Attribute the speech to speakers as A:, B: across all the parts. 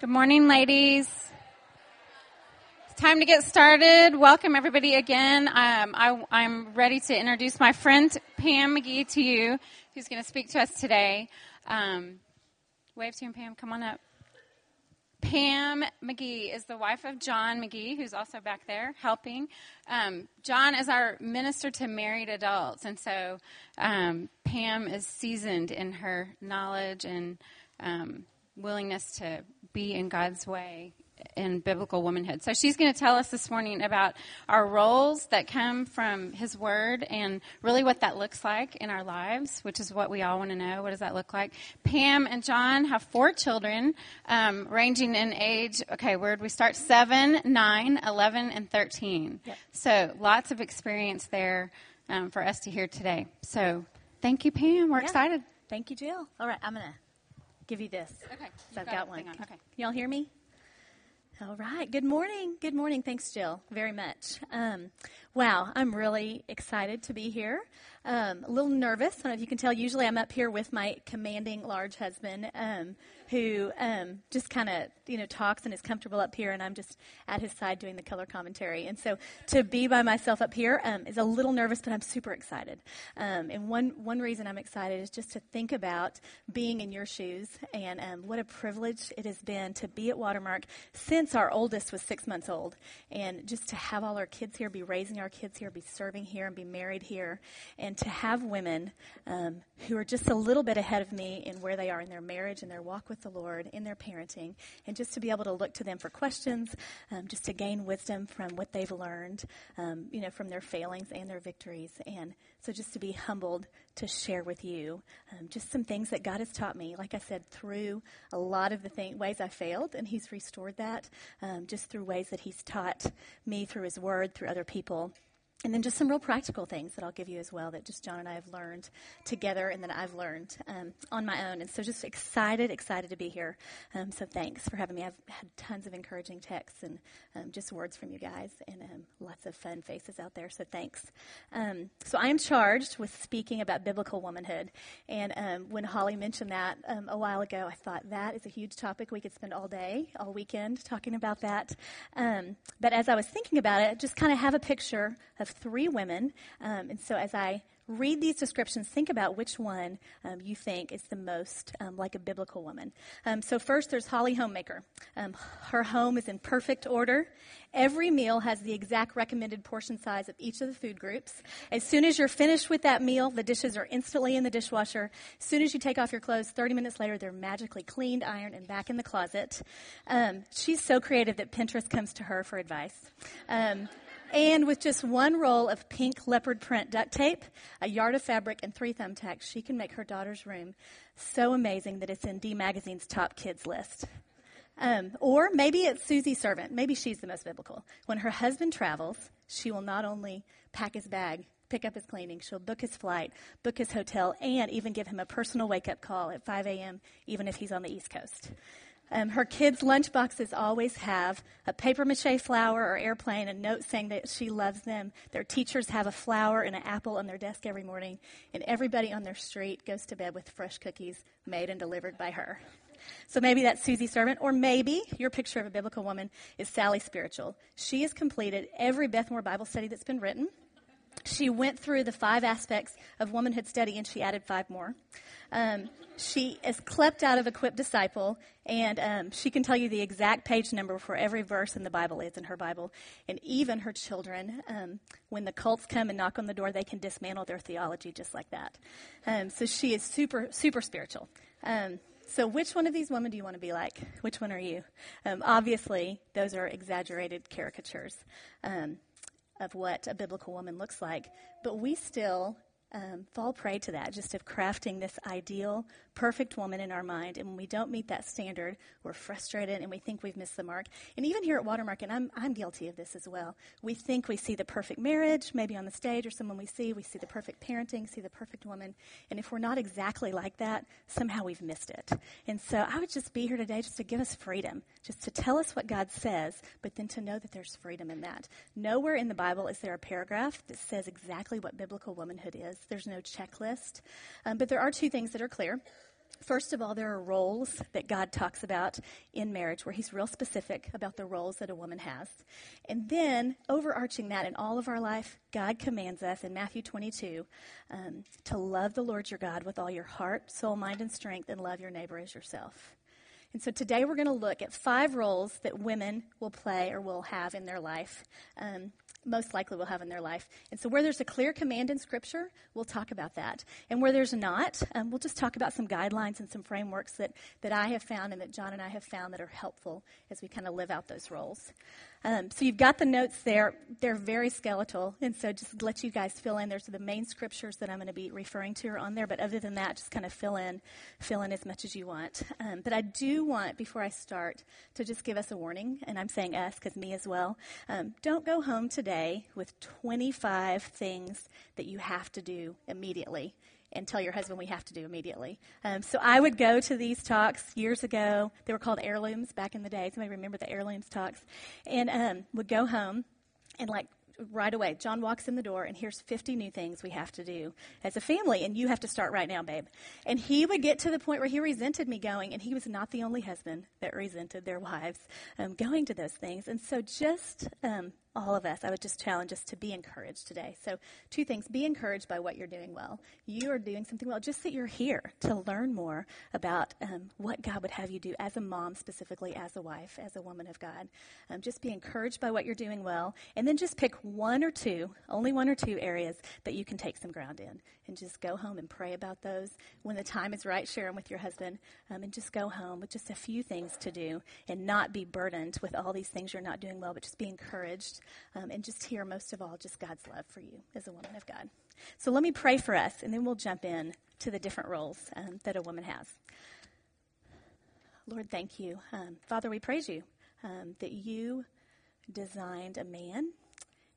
A: Good morning, ladies. It's time to get started. Welcome, everybody, again. Um, I, am ready to introduce my friend Pam McGee to you, who's going to speak to us today. Um, wave to him, Pam. Come on up. Pam McGee is the wife of John McGee, who's also back there helping. Um, John is our minister to married adults, and so um, Pam is seasoned in her knowledge and um, willingness to be in God's way in biblical womanhood. So she's going to tell us this morning about our roles that come from His Word and really what that looks like in our lives, which is what we all want to know. What does that look like? Pam and John have four children, um, ranging in age. Okay, where did we start? Seven, nine, eleven, and thirteen. Yep. So lots of experience there um, for us to hear today. So thank you, Pam. We're yeah. excited.
B: Thank you, Jill. All right, I'm gonna give you this.
A: Okay.
B: So I've got, got one. On. Okay. Y'all hear me? All right. Good morning. Good morning. Thanks, Jill, very much. Um, wow, I'm really excited to be here. Um, a little nervous. I don't know if you can tell. Usually, I'm up here with my commanding large husband. Um, who um, just kind of you know talks and is comfortable up here, and I'm just at his side doing the color commentary. And so to be by myself up here um, is a little nervous, but I'm super excited. Um, and one one reason I'm excited is just to think about being in your shoes and um, what a privilege it has been to be at Watermark since our oldest was six months old, and just to have all our kids here, be raising our kids here, be serving here, and be married here, and to have women um, who are just a little bit ahead of me in where they are in their marriage and their walk with the Lord in their parenting, and just to be able to look to them for questions, um, just to gain wisdom from what they've learned, um, you know, from their failings and their victories. And so just to be humbled to share with you um, just some things that God has taught me, like I said, through a lot of the thing, ways I failed, and He's restored that, um, just through ways that He's taught me through His Word, through other people. And then just some real practical things that I'll give you as well that just John and I have learned together and that I've learned um, on my own. And so just excited, excited to be here. Um, so thanks for having me. I've had tons of encouraging texts and um, just words from you guys and um, lots of fun faces out there. So thanks. Um, so I am charged with speaking about biblical womanhood. And um, when Holly mentioned that a while ago, I thought that is a huge topic. We could spend all day, all weekend talking about that. but as I was thinking about it, just kind of have a picture of three women. Um, and so as I read these descriptions, think about which one um, you think is the most um, like a biblical woman. Um, so, first, there's Holly Homemaker. Um, her home is in perfect order. Every meal has the exact recommended portion size of each of the food groups. As soon as you're finished with that meal, the dishes are instantly in the dishwasher. As soon as you take off your clothes, 30 minutes later, they're magically cleaned, ironed, and back in the closet. Um, she's so creative that Pinterest comes to her for advice. And with just one roll of pink leopard print duct tape, a yard of fabric, and three thumbtacks, she can make her daughter's room so amazing that it's in D Magazine's top kids list. Um, or maybe it's Susie Servant. Maybe she's the most biblical. When her husband travels, she will not only pack his bag, pick up his cleaning, she'll book his flight, book his hotel, and even give him a personal wake up call at 5 a.m., even if he's on the East Coast. Um, her kids' lunchboxes always have a paper mache flower or airplane, a note saying that she loves them. Their teachers have a flower and an apple on their desk every morning, and everybody on their street goes to bed with fresh cookies made and delivered by her. So maybe that's Susie Servant, or maybe your picture of a biblical woman is Sally Spiritual. She has completed every Beth Moore Bible study that's been written. She went through the five aspects of womanhood study and she added five more. Um, she is clept out of Equipped Disciple, and um, she can tell you the exact page number for every verse in the Bible is in her Bible. And even her children, um, when the cults come and knock on the door, they can dismantle their theology just like that. Um, so she is super, super spiritual. Um, so, which one of these women do you want to be like? Which one are you? Um, obviously, those are exaggerated caricatures of what a biblical woman looks like, but we still um, fall prey to that, just of crafting this ideal, perfect woman in our mind. And when we don't meet that standard, we're frustrated and we think we've missed the mark. And even here at Watermark, and I'm, I'm guilty of this as well, we think we see the perfect marriage, maybe on the stage or someone we see, we see the perfect parenting, see the perfect woman. And if we're not exactly like that, somehow we've missed it. And so I would just be here today just to give us freedom, just to tell us what God says, but then to know that there's freedom in that. Nowhere in the Bible is there a paragraph that says exactly what biblical womanhood is. There's no checklist. Um, but there are two things that are clear. First of all, there are roles that God talks about in marriage where He's real specific about the roles that a woman has. And then, overarching that in all of our life, God commands us in Matthew 22 um, to love the Lord your God with all your heart, soul, mind, and strength, and love your neighbor as yourself. And so today we're going to look at five roles that women will play or will have in their life. Um, most likely will have in their life. And so, where there's a clear command in Scripture, we'll talk about that. And where there's not, um, we'll just talk about some guidelines and some frameworks that, that I have found and that John and I have found that are helpful as we kind of live out those roles. Um, so you've got the notes there. They're very skeletal, and so just let you guys fill in. There's the main scriptures that I'm going to be referring to are on there, but other than that, just kind of fill in, fill in as much as you want. Um, but I do want, before I start, to just give us a warning, and I'm saying us because me as well. Um, don't go home today with 25 things that you have to do immediately and tell your husband we have to do immediately. Um, so I would go to these talks years ago. They were called heirlooms back in the day. Somebody remember the heirlooms talks? And um, would go home and like right away. John walks in the door, and here's 50 new things we have to do as a family, and you have to start right now, babe. And he would get to the point where he resented me going, and he was not the only husband that resented their wives um, going to those things. And so just um, all of us, I would just challenge us to be encouraged today. So, two things be encouraged by what you're doing well. You are doing something well, just that you're here to learn more about um, what God would have you do as a mom, specifically as a wife, as a woman of God. Um, just be encouraged by what you're doing well, and then just pick one or two, only one or two areas that you can take some ground in, and just go home and pray about those. When the time is right, share them with your husband, um, and just go home with just a few things to do and not be burdened with all these things you're not doing well, but just be encouraged um, and just hear, most of all, just God's love for you as a woman of God. So let me pray for us, and then we'll jump in to the different roles um, that a woman has. Lord, thank you. Um, Father, we praise you um, that you designed a man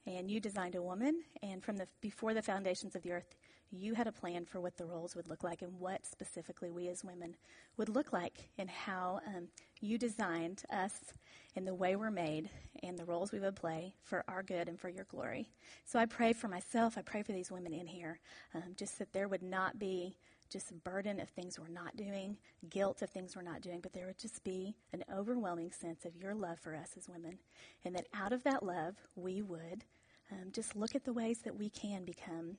B: and you designed a woman, and from the before the foundations of the earth, you had a plan for what the roles would look like and what specifically we as women would look like and how um, you designed us in the way we're made and the roles we would play for our good and for your glory. So I pray for myself. I pray for these women in here, um, just that there would not be just a burden of things we're not doing, guilt of things we're not doing, but there would just be an overwhelming sense of your love for us as women. And that out of that love, we would um, just look at the ways that we can become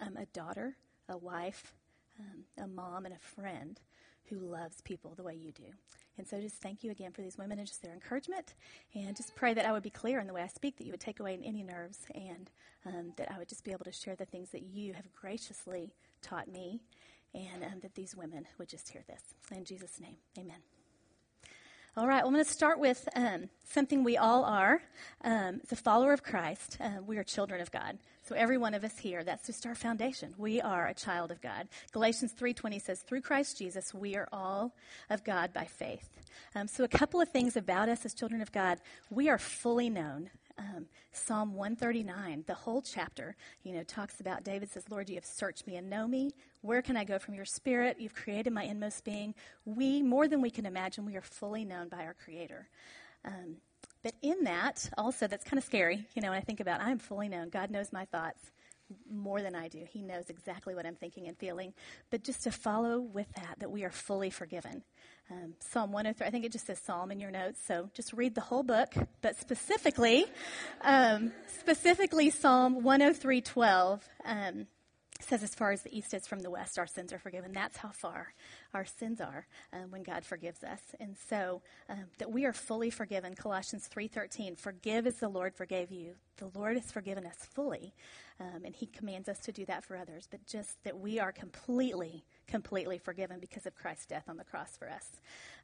B: um, a daughter, a wife, um, a mom, and a friend who loves people the way you do. And so just thank you again for these women and just their encouragement. And just pray that I would be clear in the way I speak, that you would take away any nerves, and um, that I would just be able to share the things that you have graciously taught me, and um, that these women would just hear this. In Jesus' name, amen. All right, well, I'm going to start with um, something we all are. Um, as a follower of Christ, uh, we are children of God. So every one of us here, that's just our foundation. We are a child of God. Galatians 3:20 says, "Through Christ Jesus, we are all of God by faith." Um, so a couple of things about us as children of God: we are fully known. Um, Psalm 139, the whole chapter, you know, talks about David says, Lord, you have searched me and know me. Where can I go from your spirit? You've created my inmost being. We, more than we can imagine, we are fully known by our Creator. Um, but in that, also, that's kind of scary, you know, when I think about I am fully known. God knows my thoughts more than I do. He knows exactly what I'm thinking and feeling. But just to follow with that, that we are fully forgiven. Um, Psalm 103, I think it just says Psalm in your notes, so just read the whole book, but specifically, um, specifically Psalm 103.12 um, says, as far as the east is from the west, our sins are forgiven. That's how far our sins are um, when God forgives us. And so um, that we are fully forgiven. Colossians 3.13, forgive as the Lord forgave you. The Lord has forgiven us fully, um, and he commands us to do that for others. But just that we are completely, completely forgiven because of Christ's death on the cross for us.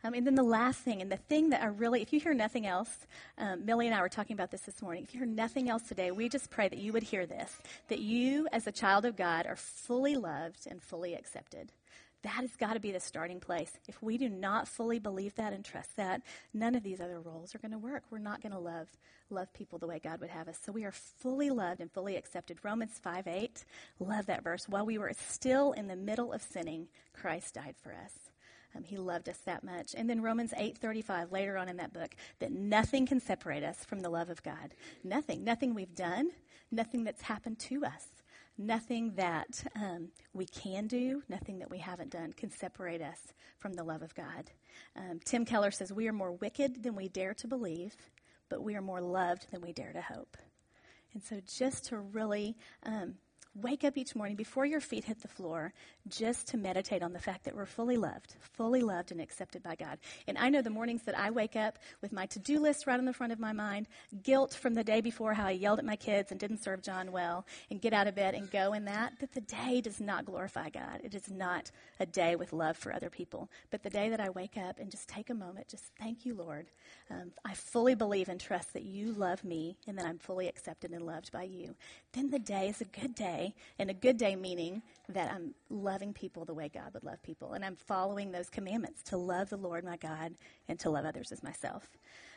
B: Um, and then the last thing, and the thing that I really, if you hear nothing else, um, Millie and I were talking about this this morning. If you hear nothing else today, we just pray that you would hear this, that you as a child of God are fully loved and fully accepted. That has got to be the starting place. If we do not fully believe that and trust that, none of these other roles are going to work. We're not going to love love people the way God would have us. So we are fully loved and fully accepted. Romans 5 8, love that verse. While we were still in the middle of sinning, Christ died for us. Um, he loved us that much. And then Romans 8:35 later on in that book that nothing can separate us from the love of God. Nothing, nothing we've done, nothing that's happened to us nothing that um, we can do, nothing that we haven't done can separate us from the love of God. Um, Tim Keller says, We are more wicked than we dare to believe, but we are more loved than we dare to hope. And so, just to really um, wake up each morning before your feet hit the floor just to meditate on the fact that we're fully loved, fully loved and accepted by God. And I know the mornings that I wake up with my to do list right on the front of my mind, guilt from the day before how I yelled at my kids and didn't serve John well, and get out of bed and go in that, that the day does not glorify God. It is not a day with love for other people. But the day that I wake up and just take a moment, just thank you, Lord. Um, I fully believe and trust that you love me and that I'm fully accepted and loved by you. Then the day is a good day, and a good day meaning that I'm loving people the way God would love people. And I'm following those commandments to love the Lord my God and to love others as myself.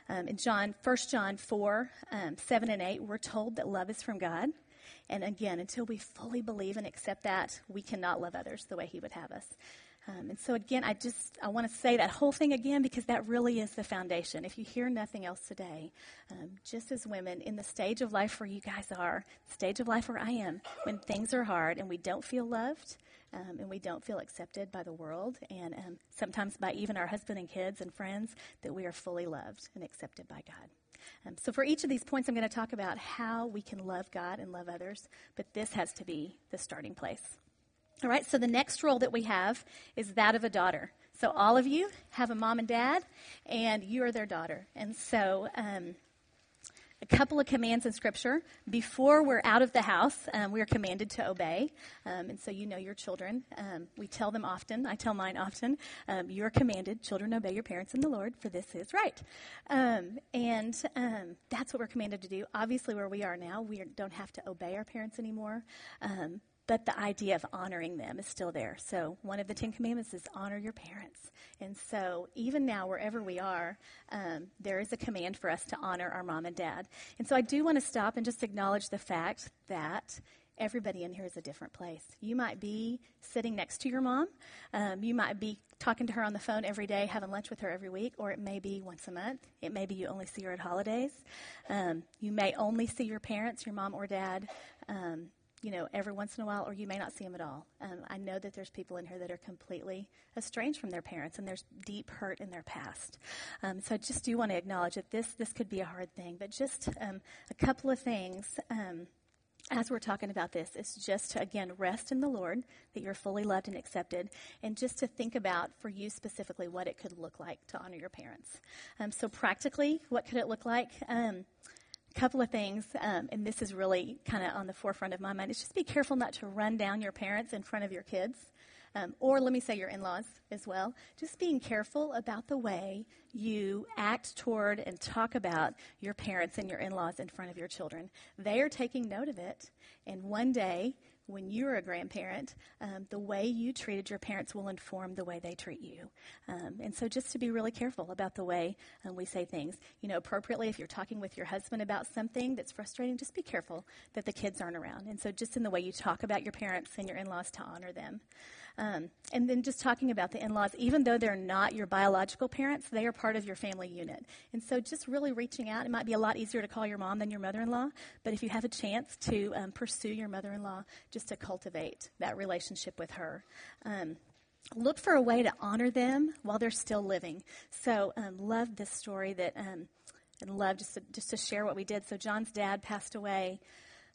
B: Um, in John, 1 John 4, um, 7 and 8, we're told that love is from God. And again, until we fully believe and accept that, we cannot love others the way He would have us. Um, and so again, I just I want to say that whole thing again because that really is the foundation. If you hear nothing else today, um, just as women in the stage of life where you guys are, stage of life where I am, when things are hard and we don't feel loved um, and we don't feel accepted by the world and um, sometimes by even our husband and kids and friends, that we are fully loved and accepted by God. Um, so, for each of these points, I'm going to talk about how we can love God and love others, but this has to be the starting place. All right, so the next role that we have is that of a daughter. So all of you have a mom and dad, and you are their daughter. And so, um, a couple of commands in Scripture. Before we're out of the house, um, we are commanded to obey. Um, and so you know your children. Um, we tell them often, I tell mine often, um, you are commanded, children, obey your parents in the Lord, for this is right. Um, and um, that's what we're commanded to do. Obviously, where we are now, we don't have to obey our parents anymore but the idea of honoring them is still there. So, one of the Ten Commandments is honor your parents. And so, even now, wherever we are, um, there is a command for us to honor our mom and dad. And so, I do want to stop and just acknowledge the fact that everybody in here is a different place. You might be sitting next to your mom. Um, you might be talking to her on the phone every day, having lunch with her every week, or it may be once a month. It may be you only see her at holidays. Um, you may only see your parents, your mom or dad, um, you know, every once in a while, or you may not see them at all. Um, I know that there's people in here that are completely estranged from their parents, and there's deep hurt in their past. Um, so I just do want to acknowledge that this this could be a hard thing, but just um, a couple of things. Um, as we're talking about this, is just to again rest in the Lord, that you're fully loved and accepted, and just to think about for you specifically what it could look like to honor your parents. Um, so, practically, what could it look like? Couple of things, um, and this is really kind of on the forefront of my mind, is just be careful not to run down your parents in front of your kids. Um, or let me say your in laws as well. Just being careful about the way you act toward and talk about your parents and your in laws in front of your children. They are taking note of it, and one day when you're a grandparent, um, the way you treated your parents will inform the way they treat you. Um, and so just to be really careful about the way um, we say things. You know, appropriately, if you're talking with your husband about something that's frustrating, just be careful that the kids aren't around. And so just in the way you talk about your parents and your in laws to honor them. Um, and then just talking about the in laws, even though they're not your biological parents, they are part of your family unit. And so just really reaching out, it might be a lot easier to call your mom than your mother in law, but if you have a chance to um, pursue your mother in law, just to cultivate that relationship with her. Um, look for a way to honor them while they're still living. So, um, love this story that, um, and love just to, just to share what we did. So, John's dad passed away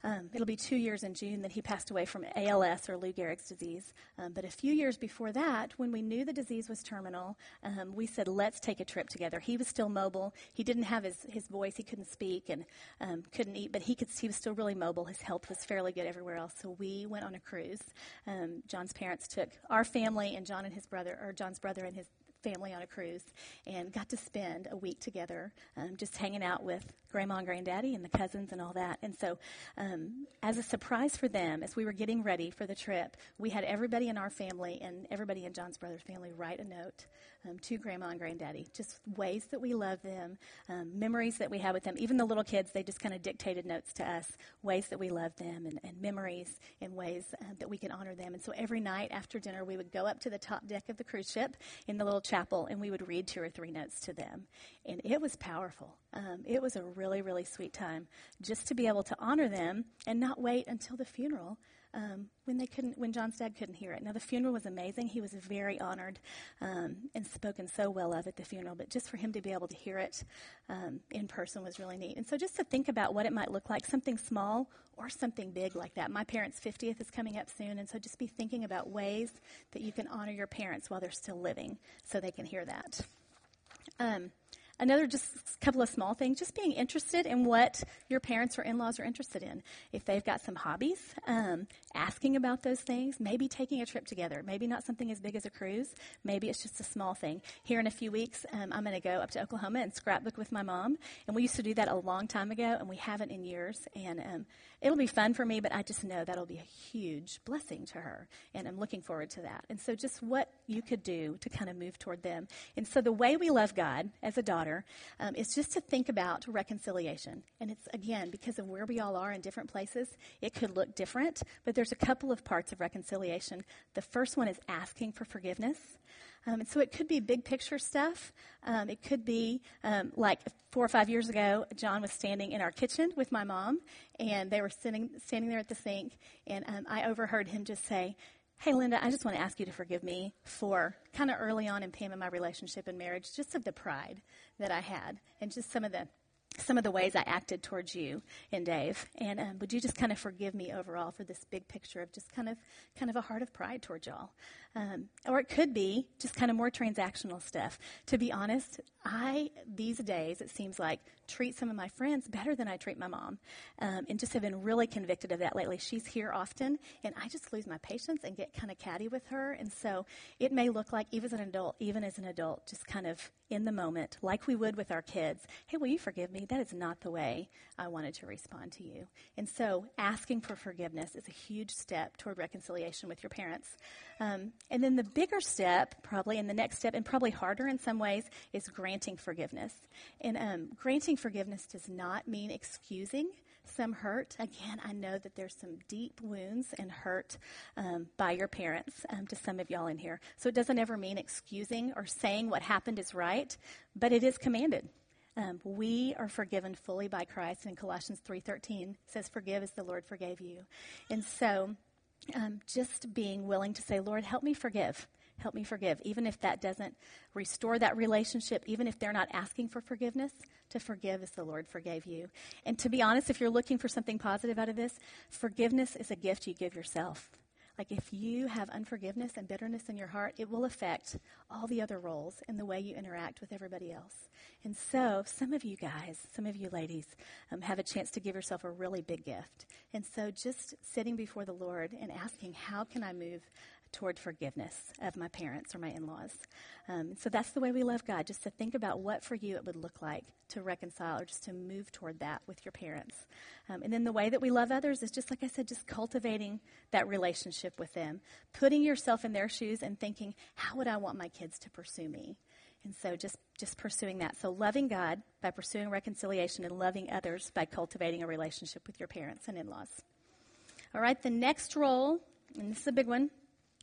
B: um, it'll be two years in June that he passed away from ALS or Lou Gehrig's disease. Um, but a few years before that, when we knew the disease was terminal, um, we said, let's take a trip together. He was still mobile. He didn't have his, his voice. He couldn't speak and um, couldn't eat, but he, could, he was still really mobile. His health was fairly good everywhere else. So we went on a cruise. Um, John's parents took our family and John and his brother, or John's brother and his family on a cruise and got to spend a week together um, just hanging out with grandma and granddaddy and the cousins and all that. And so, um, as a surprise for them, as we were getting ready for the trip, we had everybody in our family and everybody in John's brother's family write a note um, to grandma and granddaddy, just ways that we love them, um, memories that we have with them. Even the little kids, they just kind of dictated notes to us, ways that we love them and, and memories and ways uh, that we can honor them. And so every night after dinner, we would go up to the top deck of the cruise ship in the little chapel and we would read two or three notes to them. And it was powerful. Um, it was a really, really sweet time just to be able to honor them and not wait until the funeral um, when they couldn't, when John's dad couldn't hear it. Now the funeral was amazing. He was very honored um, and spoken so well of at the funeral. But just for him to be able to hear it um, in person was really neat. And so just to think about what it might look like, something small or something big like that. My parents' 50th is coming up soon, and so just be thinking about ways that you can honor your parents while they're still living, so they can hear that. Another just couple of small things, just being interested in what your parents or in-laws are interested in. If they've got some hobbies, um, asking about those things, maybe taking a trip together. Maybe not something as big as a cruise. Maybe it's just a small thing. Here in a few weeks, um, I'm going to go up to Oklahoma and scrapbook with my mom. And we used to do that a long time ago, and we haven't in years. And um, it'll be fun for me, but I just know that'll be a huge blessing to her. And I'm looking forward to that. And so just what you could do to kind of move toward them. And so the way we love God as a daughter daughter, um, is just to think about reconciliation. And it's, again, because of where we all are in different places, it could look different, but there's a couple of parts of reconciliation. The first one is asking for forgiveness. Um, and so it could be big picture stuff. Um, it could be um, like four or five years ago, John was standing in our kitchen with my mom, and they were sitting standing there at the sink, and um, I overheard him just say, Hey, Linda, I just want to ask you to forgive me for kind of early on in Pam my relationship and marriage, just of the pride that I had and just some of the some of the ways I acted towards you and Dave. And um, would you just kind of forgive me overall for this big picture of just kind of kind of a heart of pride towards y'all? Um, or it could be just kind of more transactional stuff. To be honest, I these days it seems like treat some of my friends better than I treat my mom, um, and just have been really convicted of that lately. She's here often, and I just lose my patience and get kind of catty with her. And so it may look like even as an adult, even as an adult, just kind of in the moment, like we would with our kids. Hey, will you forgive me? That is not the way I wanted to respond to you. And so asking for forgiveness is a huge step toward reconciliation with your parents. Um, and then the bigger step, probably, and the next step, and probably harder in some ways, is granting forgiveness. And um, granting forgiveness does not mean excusing some hurt. Again, I know that there's some deep wounds and hurt um, by your parents um, to some of y'all in here. So it doesn't ever mean excusing or saying what happened is right, but it is commanded. Um, we are forgiven fully by Christ. In Colossians 3.13 says, forgive as the Lord forgave you. And so um, just being willing to say, Lord, help me forgive. Help me forgive. Even if that doesn't restore that relationship, even if they're not asking for forgiveness, to forgive as the Lord forgave you. And to be honest, if you're looking for something positive out of this, forgiveness is a gift you give yourself. Like if you have unforgiveness and bitterness in your heart, it will affect all the other roles and the way you interact with everybody else. And so, some of you guys, some of you ladies, um, have a chance to give yourself a really big gift. And so, just sitting before the Lord and asking, How can I move toward forgiveness of my parents or my in laws. Um, so that's the way we love God, just to think about what for you it would look like to reconcile or just to move toward that with your parents. Um, and then the way that we love others is just like I said, just cultivating that relationship with them, putting yourself in their shoes and thinking, how would I want my kids to pursue me? And so just, just pursuing that. So loving God by pursuing reconciliation and loving others by cultivating a relationship with your parents and in laws. All right, the next role, and this is a big one,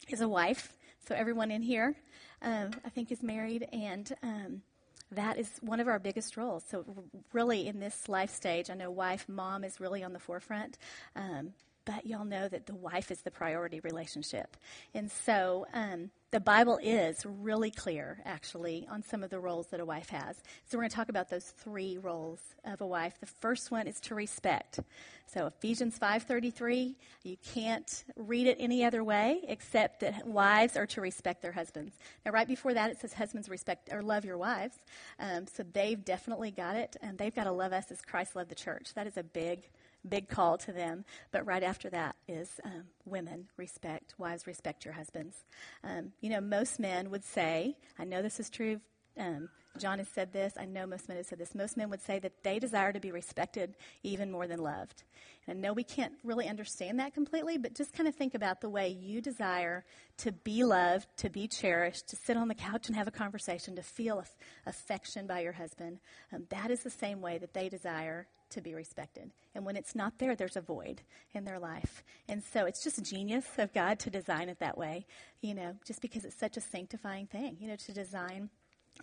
B: is a wife. So everyone in here, um, I think, is married, and um, that is one of our biggest roles. So really, in this life stage, I know wife, mom is really on the forefront. Um, but y'all know that the wife is the priority relationship. And so um, the Bible is really clear, actually, on some of the roles that a wife has. So we're going to talk about those three roles of a wife. The first one is to respect. So Ephesians 5:33, you can't read it any other way except that wives are to respect their husbands. Now, right before that, it says husbands respect or love your wives. Um, so they've definitely got it, and they've got to love us as Christ loved the church. That is a big big call to them. But right after that is um, women respect, wives respect your husbands. Um, you know, most men would say, I know this is true. Um, John has said this. I know most men have said this. Most men would say that they desire to be respected even more than loved. And I know we can't really understand that completely, but just kind of think about the way you desire to be loved, to be cherished, to sit on the couch and have a conversation, to feel af- affection by your husband. Um, that is the same way that they desire to be respected. And when it's not there, there's a void in their life. And so it's just genius of God to design it that way, you know, just because it's such a sanctifying thing, you know, to design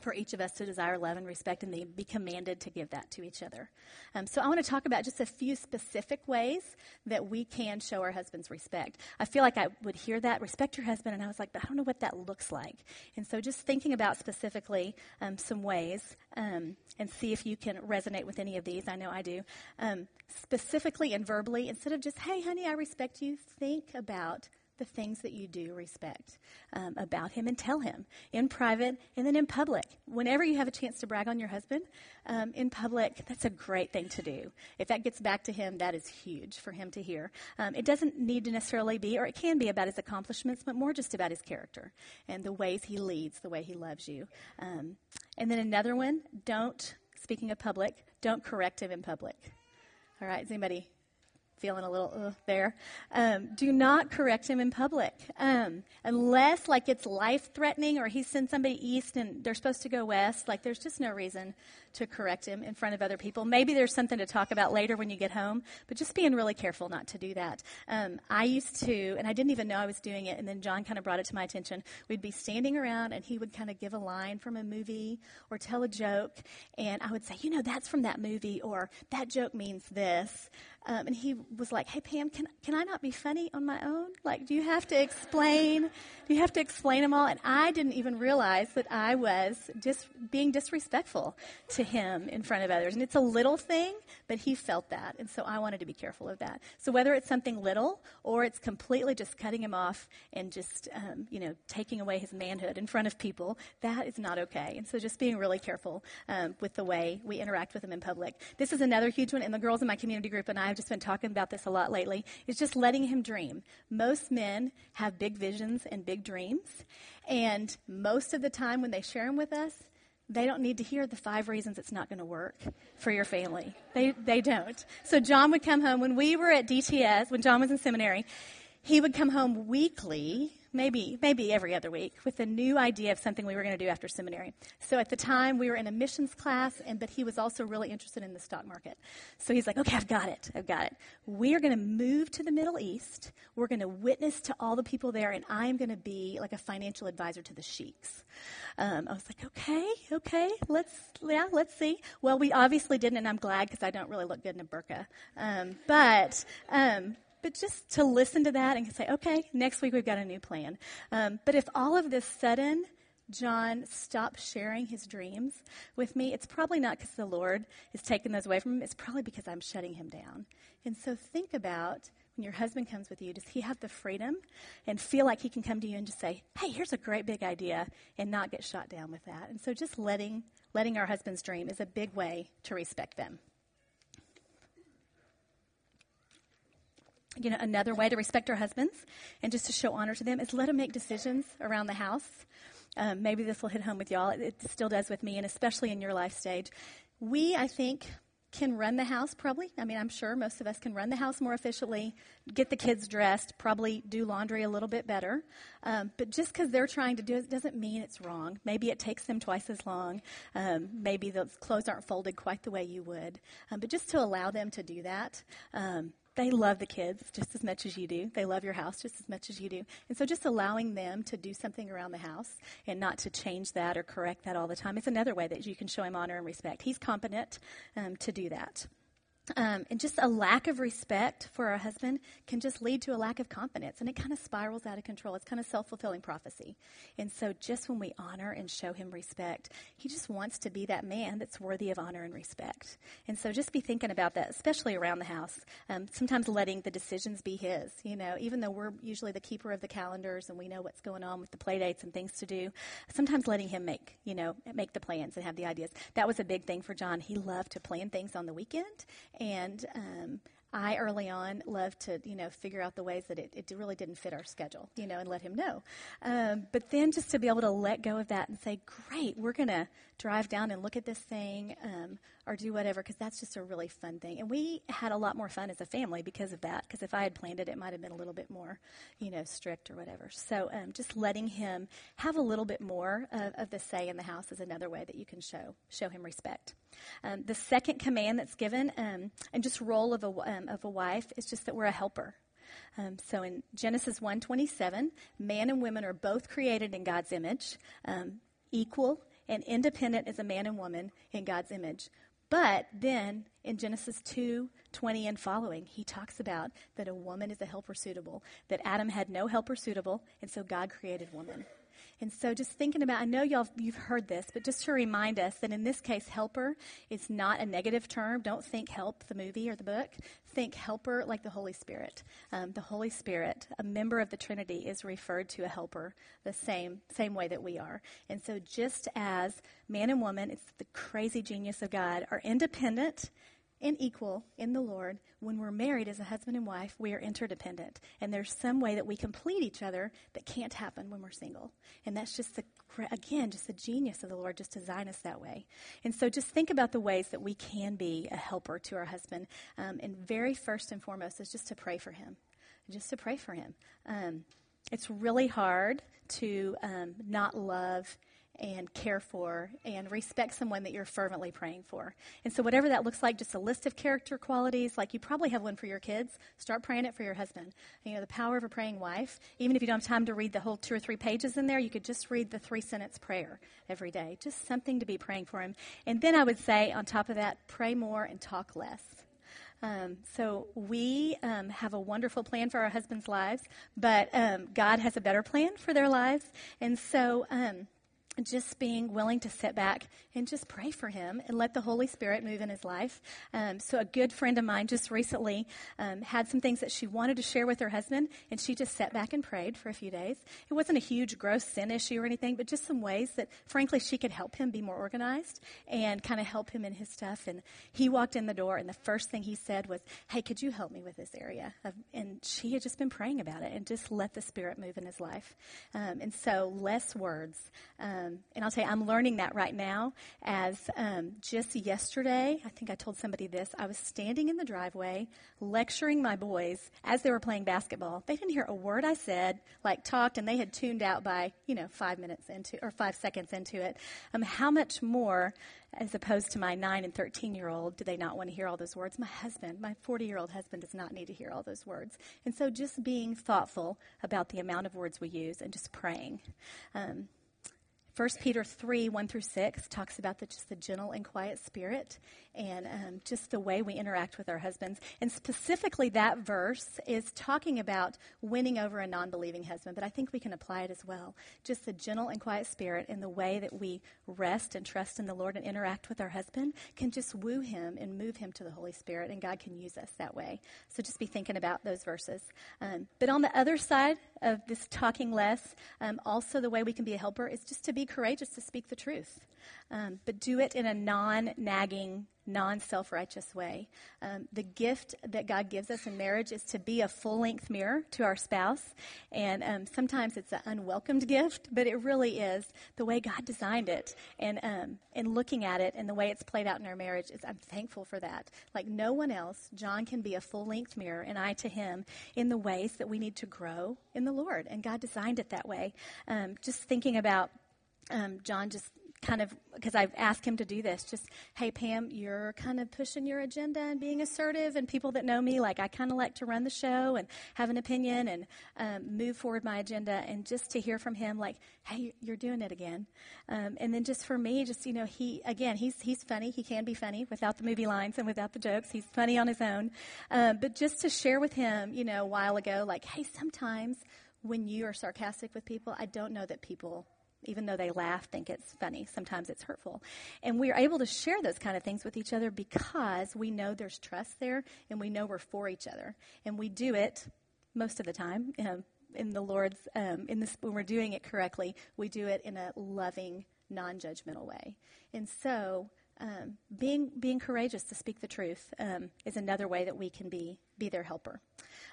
B: for each of us to desire love and respect and they be commanded to give that to each other. Um, so I want to talk about just a few specific ways that we can show our husbands respect. I feel like I would hear that, respect your husband, and I was like, but I don't know what that looks like. And so just thinking about specifically um, some ways um, and see if you can resonate with any of these. I know I do. Um, specifically and verbally, instead of just, hey, honey, I respect you, think about the things that you do respect um, about him and tell him in private and then in public. Whenever you have a chance to brag on your husband um, in public, that's a great thing to do. If that gets back to him, that is huge for him to hear. Um, it doesn't need to necessarily be, or it can be about his accomplishments, but more just about his character and the ways he leads, the way he loves you. Um, and then another one, don't, speaking of public, don't correct him in public. All right, is anybody feeling a little uh, there. Um, do not correct him in public. Um, unless, like, it's life threatening or he sends somebody east and they're supposed to go west, like, there's just no reason to correct him in front of other people. Maybe there's something to talk about later when you get home, but just being really careful not to do that. Um, I used to, and I didn't even know I was doing it, and then John kind of brought it to my attention. We'd be standing around and he would kind of give a line from a movie or tell a joke, and I would say, you know, that's from that movie, or that joke means this. Um, and he was like, "Hey Pam, can can I not be funny on my own? Like, do you have to explain? Do you have to explain them all?" And I didn't even realize that I was just being disrespectful to him in front of others. And it's a little thing, but he felt that, and so I wanted to be careful of that. So whether it's something little or it's completely just cutting him off and just um, you know taking away his manhood in front of people, that is not okay. And so just being really careful um, with the way we interact with him in public. This is another huge one, and the girls in my community group and I I've just been talking about this a lot lately, is just letting him dream. Most men have big visions and big dreams, and most of the time when they share them with us, they don't need to hear the five reasons it's not going to work for your family. They, they don't. So John would come home when we were at DTS, when John was in seminary, he would come home weekly maybe maybe every other week with a new idea of something we were going to do after seminary. So at the time we were in a missions class and but he was also really interested in the stock market. So he's like, "Okay, I've got it. I've got it. We are going to move to the Middle East. We're going to witness to all the people there and I'm going to be like a financial advisor to the sheiks." Um, I was like, "Okay, okay. Let's yeah, let's see." Well, we obviously didn't and I'm glad because I don't really look good in a burqa. Um, but um, but just to listen to that and say, okay, next week we've got a new plan. Um, but if all of this sudden John stopped sharing his dreams with me, it's probably not because the Lord is taking those away from him. It's probably because I'm shutting him down. And so think about when your husband comes with you, does he have the freedom and feel like he can come to you and just say, hey, here's a great big idea and not get shot down with that? And so just letting, letting our husbands dream is a big way to respect them. You know, another way to respect our husbands and just to show honor to them is let them make decisions around the house. Um, maybe this will hit home with y'all. It, it still does with me, and especially in your life stage. We, I think, can run the house probably. I mean, I'm sure most of us can run the house more efficiently, get the kids dressed, probably do laundry a little bit better. Um, but just because they're trying to do it doesn't mean it's wrong. Maybe it takes them twice as long. Um, maybe the clothes aren't folded quite the way you would. Um, but just to allow them to do that, um, they love the kids just as much as you do. They love your house just as much as you do. And so just allowing them to do something around the house and not to change that or correct that all the time is another way that you can show him honor and respect. He's competent um, to do that. Um, and just a lack of respect for a husband can just lead to a lack of confidence, and it kind of spirals out of control. It's kind of self fulfilling prophecy. And so, just when we honor and show him respect, he just wants to be that man that's worthy of honor and respect. And so, just be thinking about that, especially around the house. Um, sometimes letting the decisions be his, you know, even though we're usually the keeper of the calendars and we know what's going on with the play dates and things to do, sometimes letting him make, you know, make the plans and have the ideas. That was a big thing for John. He loved to plan things on the weekend and um, I early on loved to, you know, figure out the ways that it, it really didn't fit our schedule, you know, and let him know. Um, but then just to be able to let go of that and say, great, we're going to drive down and look at this thing um, or do whatever, because that's just a really fun thing. And we had a lot more fun as a family because of that, because if I had planned it, it might have been a little bit more, you know, strict or whatever. So um, just letting him have a little bit more of, of, the say in the house is another way that you can show, show him respect. Um, the second command that's given, um, and just role of a, um, of a wife, is just that we're a helper. Um, so in Genesis 1:27, man and women are both created in God's image, um, equal and independent as a man and woman in God's image. But then in Genesis 2 20 and following, he talks about that a woman is a helper suitable, that Adam had no helper suitable, and so God created woman. And so just thinking about, I know y'all, you've heard this, but just to remind us that in this case, helper is not a negative term. Don't think help, the movie or the book. Think helper like the Holy Spirit. Um, the Holy Spirit, a member of the Trinity, is referred to a helper the same, same way that we are. And so just as man and woman, it's the crazy genius of God, are independent and equal in the Lord, when we're married as a husband and wife, we are interdependent. And there's some way that we complete each other that can't happen when we're single. And that's just the, again, just the genius of the Lord just design us that way. And so just think about the ways that we can be a helper to our husband. Um, and very first and foremost is just to pray for him. Just to pray for him. Um, it's really hard to um, not love and care for and respect someone that you're fervently praying for. And so, whatever that looks like, just a list of character qualities, like you probably have one for your kids, start praying it for your husband. You know, the power of a praying wife, even if you don't have time to read the whole two or three pages in there, you could just read the three sentence prayer every day. Just something to be praying for him. And then I would say, on top of that, pray more and talk less. Um, so we um, have a wonderful plan for our husbands' lives, but um, God has a better plan for their lives. And so um, just being willing to sit back and just pray for him and let the Holy Spirit move in his life. Um, so, a good friend of mine just recently um, had some things that she wanted to share with her husband, and she just sat back and prayed for a few days. It wasn't a huge, gross sin issue or anything, but just some ways that, frankly, she could help him be more organized and kind of help him in his stuff. And he walked in the door, and the first thing he said was, Hey, could you help me with this area? And she had just been praying about it and just let the Spirit move in his life. Um, and so, less words. Um, um, and I'll tell you, I'm learning that right now. As um, just yesterday, I think I told somebody this. I was standing in the driveway lecturing my boys as they were playing basketball. They didn't hear a word I said, like talked, and they had tuned out by you know five minutes into or five seconds into it. Um, how much more, as opposed to my nine and thirteen year old, do they not want to hear all those words? My husband, my 40 year old husband, does not need to hear all those words. And so, just being thoughtful about the amount of words we use and just praying. Um, 1 Peter 3, 1 through 6 talks about the, just the gentle and quiet spirit and um, just the way we interact with our husbands. And specifically, that verse is talking about winning over a non believing husband, but I think we can apply it as well. Just the gentle and quiet spirit and the way that we rest and trust in the Lord and interact with our husband can just woo him and move him to the Holy Spirit, and God can use us that way. So just be thinking about those verses. Um, but on the other side of this talking less, um, also the way we can be a helper is just to be courageous to speak the truth um, but do it in a non nagging, non self righteous way. Um, the gift that God gives us in marriage is to be a full length mirror to our spouse. And um, sometimes it's an unwelcomed gift, but it really is the way God designed it. And, um, and looking at it and the way it's played out in our marriage, is I'm thankful for that. Like no one else, John can be a full length mirror, and I to him in the ways that we need to grow in the Lord. And God designed it that way. Um, just thinking about um, John just kind of because I've asked him to do this. Just, hey, Pam, you're kind of pushing your agenda and being assertive. And people that know me, like I kind of like to run the show and have an opinion and um, move forward my agenda. And just to hear from him, like, hey, you're doing it again. Um, and then just for me, just you know, he again, he's he's funny. He can be funny without the movie lines and without the jokes. He's funny on his own. Um, but just to share with him, you know, a while ago, like, hey, sometimes when you are sarcastic with people, I don't know that people even though they laugh, think it's funny. Sometimes it's hurtful. And we are able to share those kind of things with each other because we know there's trust there and we know we're for each other. And we do it most of the time um, in the Lord's, um, in this, when we're doing it correctly, we do it in a loving, non judgmental way. And so, um, being, being courageous to speak the truth um, is another way that we can be, be their helper.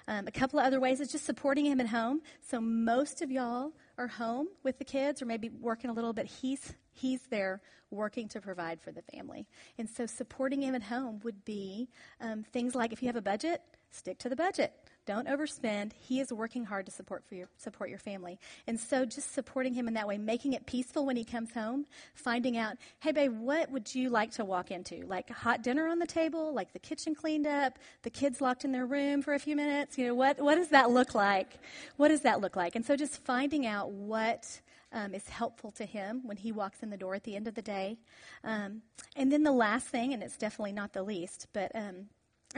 B: Um, a couple of other ways is just supporting him at home. So most of y'all are home with the kids or maybe working a little bit. He's he's there working to provide for the family. And so supporting him at home would be um, things like if you have a budget, stick to the budget. Don't overspend. He is working hard to support for your support your family. And so just supporting him in that way, making it peaceful when he comes home, finding out, hey babe, what would you like to walk into? Like hot dinner on the table, like the kitchen cleaned up, the kids locked in their room for a few minutes. You know, what what does that look like? What does that look like? And so just finding out what um, is helpful to him when he walks in the door at the end of the day. Um, and then the last thing, and it's definitely not the least, but um,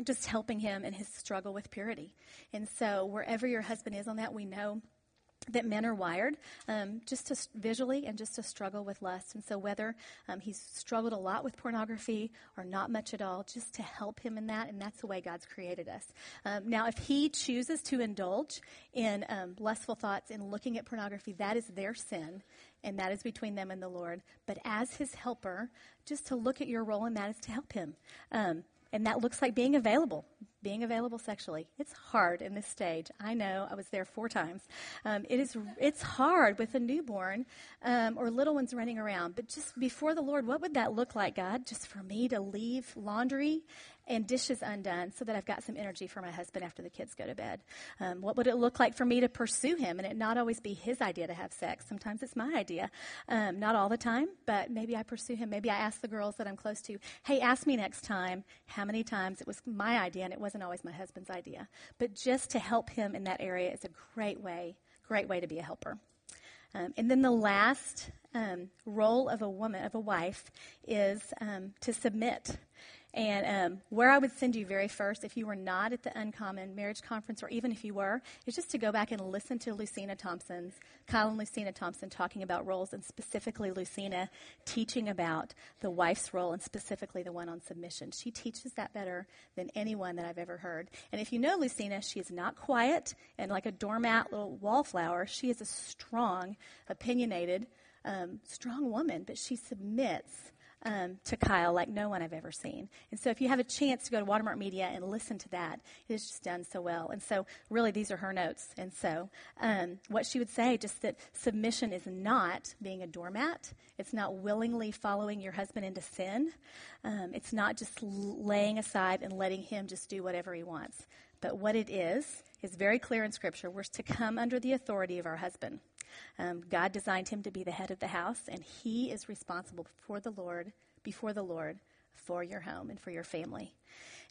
B: just helping him in his struggle with purity. And so, wherever your husband is on that, we know that men are wired um, just to visually and just to struggle with lust. And so, whether um, he's struggled a lot with pornography or not much at all, just to help him in that, and that's the way God's created us. Um, now, if he chooses to indulge in um, lustful thoughts and looking at pornography, that is their sin, and that is between them and the Lord. But as his helper, just to look at your role in that is to help him. And that looks like being available, being available sexually. It's hard in this stage. I know. I was there four times. Um, it is. It's hard with a newborn um, or little ones running around. But just before the Lord, what would that look like, God? Just for me to leave laundry and dishes undone so that I've got some energy for my husband after the kids go to bed? Um, what would it look like for me to pursue him and it not always be his idea to have sex? Sometimes it's my idea. Um, not all the time, but maybe I pursue him. Maybe I ask the girls that I'm close to, hey, ask me next time how many times it was my idea and it wasn't always my husband's idea. But just to help him in that area is a great way, great way to be a helper. Um, and then the last um, role of a woman, of a wife, is um, to submit. And um, where I would send you very first, if you were not at the Uncommon Marriage Conference, or even if you were, is just to go back and listen to Lucina Thompson's, Kyle and Lucina Thompson talking about roles, and specifically Lucina teaching about the wife's role, and specifically the one on submission. She teaches that better than anyone that I've ever heard. And if you know Lucina, she is not quiet and like a doormat little wallflower. She is a strong, opinionated, um, strong woman, but she submits um, to Kyle like no one I've ever seen. And so if you have a chance to go to Watermark Media and listen to that, it is just done so well. And so really these are her notes. And so um, what she would say, just that submission is not being a doormat. It's not willingly following your husband into sin. Um, it's not just laying aside and letting him just do whatever he wants. But what it is, is very clear in Scripture. We're to come under the authority of our husband. Um, God designed him to be the head of the house, and he is responsible before the Lord, before the Lord, for your home and for your family.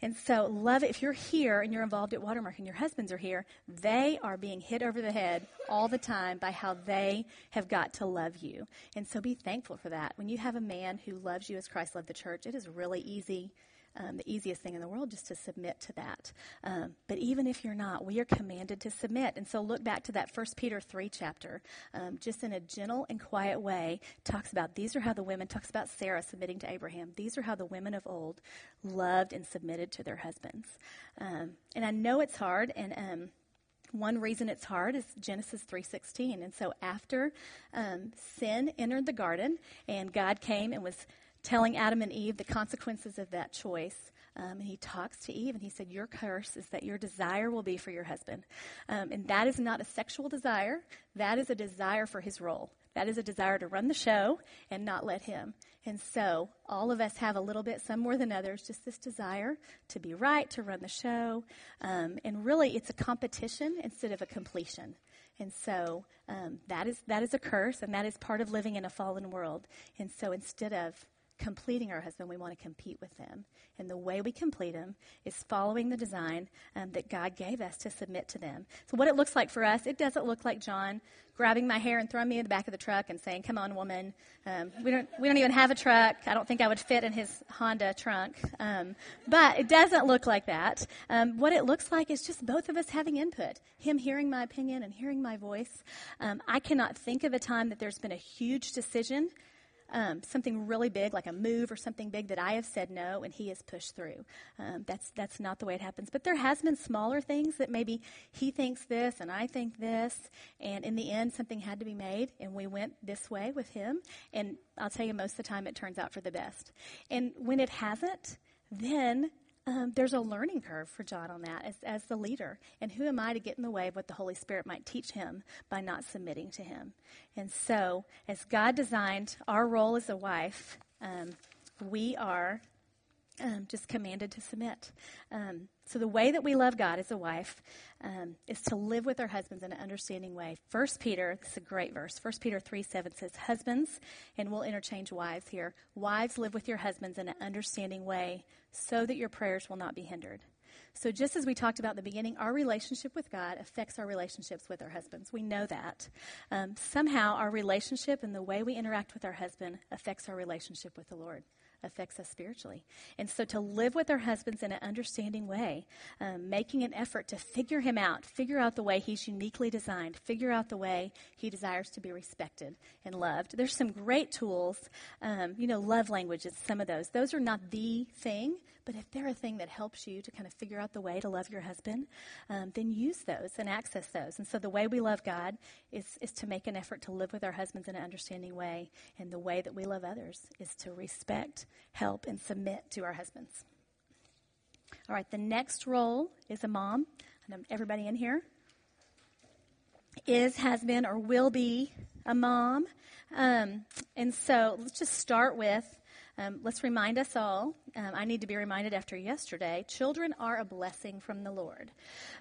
B: And so, love it. If you're here and you're involved at Watermark and your husbands are here, they are being hit over the head all the time by how they have got to love you. And so, be thankful for that. When you have a man who loves you as Christ loved the church, it is really easy um, the easiest thing in the world just to submit to that. Um, but even if you're not, we are commanded to submit. And so look back to that First Peter 3 chapter, um, just in a gentle and quiet way, talks about these are how the women, talks about Sarah submitting to Abraham. These are how the women of old loved and submitted to their husbands. Um, and I know it's hard, and um, one reason it's hard is Genesis 3:16. And so after um, sin entered the garden and God came and was telling Adam and Eve the consequences of that choice. Um, and he talks to Eve and he said, Your curse is that your desire will be for your husband. Um, and that is not a sexual desire, that is a desire for his role. That is a desire to run the show and not let him. And so, all of us have a little bit, some more than others, just this desire to be right, to run the show. Um, and really, it's a competition instead of a completion. And so, um, that, is, that is a curse, and that is part of living in a fallen world. And so, instead of completing our husband, we want to compete with them. And the way we complete them is following the design um, that God gave us to submit to them. So, what it looks like for us, it doesn't look like John grabbing my hair and throwing me in the back of the truck and saying, "Come on, woman." Um, we don't we don't even have a truck. I don't think I would fit in his Honda trunk. Um, but it doesn't look like that. Um, what it looks like is just both of us having input. Him hearing my opinion and hearing my voice. Um, I cannot think of a time that there's been a huge decision um, something really big, like a move or something big that I have said no, and he has pushed through. Um, that's that's not the way it happens. But there has been smaller things that maybe he thinks this and I think this, and in the end, something had to be made, and we went this way with him. And I'll tell you, most of the time, it turns out for the best. And when it hasn't, then um, there's a learning curve for John on that as, as the leader. And who am I to get in the way of what the Holy Spirit might teach him by not submitting to him? And so, as God designed our role as a wife, um, we are um, just commanded to submit. Um, so the way that we love God as a wife um, is to live with our husbands in an understanding way. First Peter, this is a great verse. First Peter three seven says, "Husbands," and we'll interchange wives here. Wives, live with your husbands in an understanding way, so that your prayers will not be hindered. So, just as we talked about in the beginning, our relationship with God affects our relationships with our husbands. We know that. Um, somehow, our relationship and the way we interact with our husband affects our relationship with the Lord affects us spiritually. And so to live with our husbands in an understanding way, um, making an effort to figure him out, figure out the way he's uniquely designed, figure out the way he desires to be respected and loved. There's some great tools. Um, you know, love languages, some of those. Those are not the thing, but if they're a thing that helps you to kind of figure out the way to love your husband, um, then use those and access those. And so the way we love God is, is to make an effort to live with our husbands in an understanding way. And the way that we love others is to respect, help, and submit to our husbands. All right, the next role is a mom. And everybody in here is, has been, or will be a mom. Um, and so let's just start with um, let's remind us all. Um, I need to be reminded after yesterday. Children are a blessing from the Lord.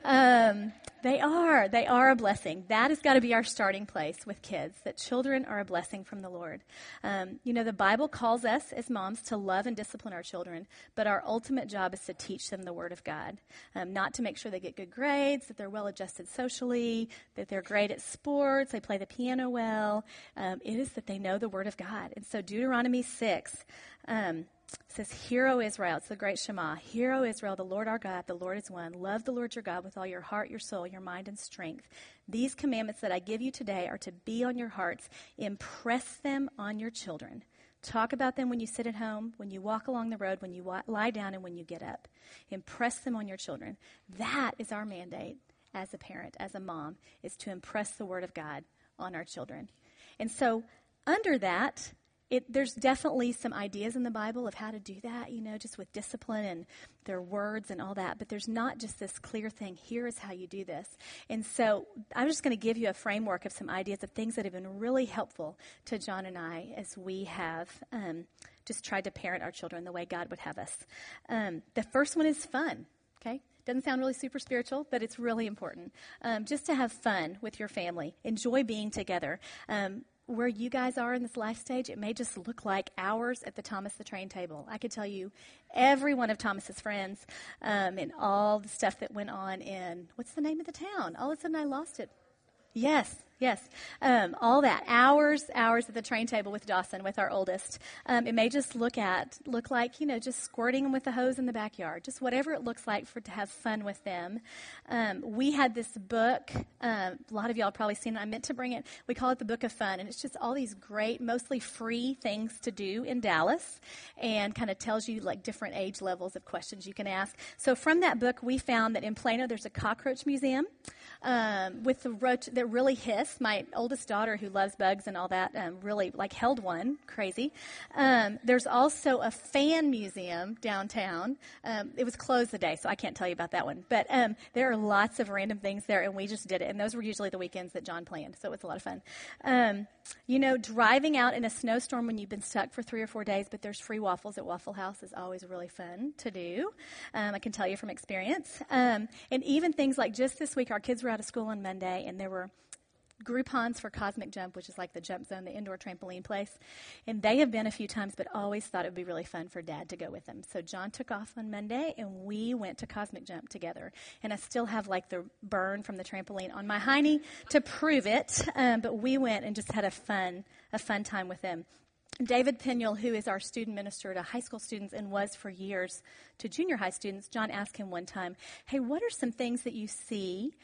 B: Um, they are. They are a blessing. That has got to be our starting place with kids. That children are a blessing from the Lord. Um, you know, the Bible calls us as moms to love and discipline our children, but our ultimate job is to teach them the Word of God. Um, not to make sure they get good grades, that they're well adjusted socially, that they're great at sports, they play the piano well. Um, it is that they know the Word of God. And so Deuteronomy six. Um, says, Hear, O Israel, it's the great Shema. Hear, O Israel, the Lord our God, the Lord is one. Love the Lord your God with all your heart, your soul, your mind, and strength. These commandments that I give you today are to be on your hearts. Impress them on your children. Talk about them when you sit at home, when you walk along the road, when you wa- lie down, and when you get up. Impress them on your children. That is our mandate as a parent, as a mom, is to impress the Word of God on our children. And so, under that, it, there's definitely some ideas in the Bible of how to do that, you know, just with discipline and their words and all that. But there's not just this clear thing, here is how you do this. And so I'm just going to give you a framework of some ideas of things that have been really helpful to John and I as we have um, just tried to parent our children the way God would have us. Um, the first one is fun, okay? Doesn't sound really super spiritual, but it's really important. Um, just to have fun with your family, enjoy being together. Um, where you guys are in this life stage, it may just look like hours at the Thomas the Train table. I could tell you every one of Thomas's friends um, and all the stuff that went on in what's the name of the town? All of a sudden, I lost it. Yes, Yes, um, all that hours, hours at the train table with Dawson, with our oldest. Um, it may just look at look like you know just squirting them with the hose in the backyard, just whatever it looks like for to have fun with them. Um, we had this book. Um, a lot of y'all probably seen it. I meant to bring it. We call it the Book of Fun, and it's just all these great, mostly free things to do in Dallas, and kind of tells you like different age levels of questions you can ask. So from that book, we found that in Plano there's a cockroach museum um, with the roach that really hiss. My oldest daughter, who loves bugs and all that, um, really like held one. Crazy. Um, there's also a fan museum downtown. Um, it was closed the day, so I can't tell you about that one. But um, there are lots of random things there, and we just did it. And those were usually the weekends that John planned, so it was a lot of fun. Um, you know, driving out in a snowstorm when you've been stuck for three or four days, but there's free waffles at Waffle House is always really fun to do. I can tell you from experience. and even things like just this week, our kids were out of school on Monday, and there were Groupons for Cosmic Jump, which is like the jump zone, the indoor trampoline place. And they have been a few times, but always thought it would be really fun for dad to go with them. So John took off on Monday and we went to Cosmic Jump together. And I still have like the burn from the trampoline on my hiney to prove it. Um, but we went and just had a fun, a fun time with them. David Piniel, who is our student minister to high school students and was for years to junior high students, John asked him one time, Hey, what are some things that you see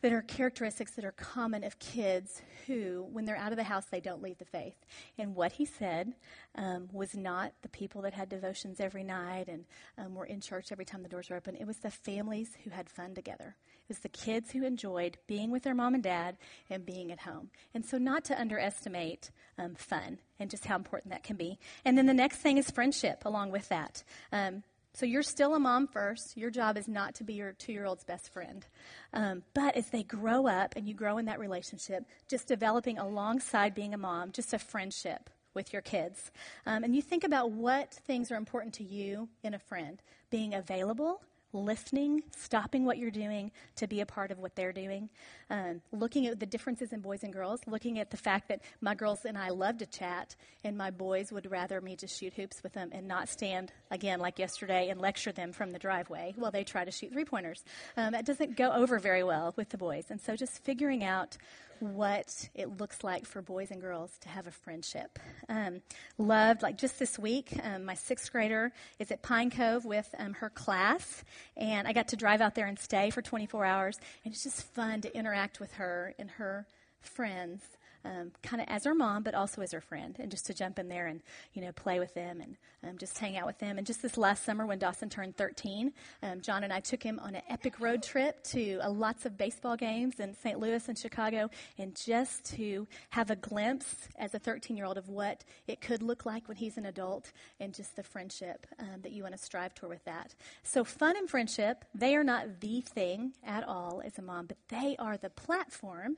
B: that are characteristics that are common of kids who, when they're out of the house, they don't leave the faith. And what he said um, was not the people that had devotions every night and um, were in church every time the doors were open. It was the families who had fun together. It was the kids who enjoyed being with their mom and dad and being at home. And so, not to underestimate um, fun and just how important that can be. And then the next thing is friendship along with that. Um, so you're still a mom first. Your job is not to be your two year old's best friend. Um, but as they grow up and you grow in that relationship, just developing alongside being a mom, just a friendship with your kids. Um, and you think about what things are important to you in a friend being available, listening, stopping what you're doing to be a part of what they're doing, um, looking at the differences in boys and girls, looking at the fact that my girls and I love to chat, and my boys would rather me just shoot hoops with them and not stand, again, like yesterday, and lecture them from the driveway while they try to shoot three pointers. Um, that doesn't go over very well with the boys. And so just figuring out what it looks like for boys and girls to have a friendship. Um, loved, like just this week, um, my sixth grader is at Pine Cove with um, her class, and I got to drive out there and stay for 24 hours, and it's just fun to interact with her and her friends um, kind of as her mom, but also as her friend, and just to jump in there and you know play with them and um, just hang out with them. And just this last summer, when Dawson turned 13, um, John and I took him on an epic road trip to uh, lots of baseball games in St. Louis and Chicago, and just to have a glimpse as a 13 year old of what it could look like when he's an adult, and just the friendship um, that you want to strive toward with that. So fun and friendship, they are not the thing at all as a mom, but they are the platform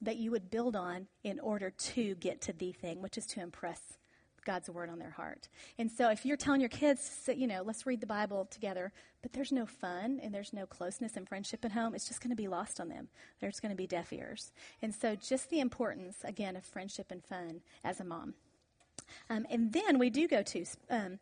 B: that you would build on in order to get to the thing, which is to impress God's word on their heart. And so if you're telling your kids, you know, let's read the Bible together, but there's no fun and there's no closeness and friendship at home, it's just going to be lost on them. There's going to be deaf ears. And so just the importance, again, of friendship and fun as a mom. Um, and then we do go to um,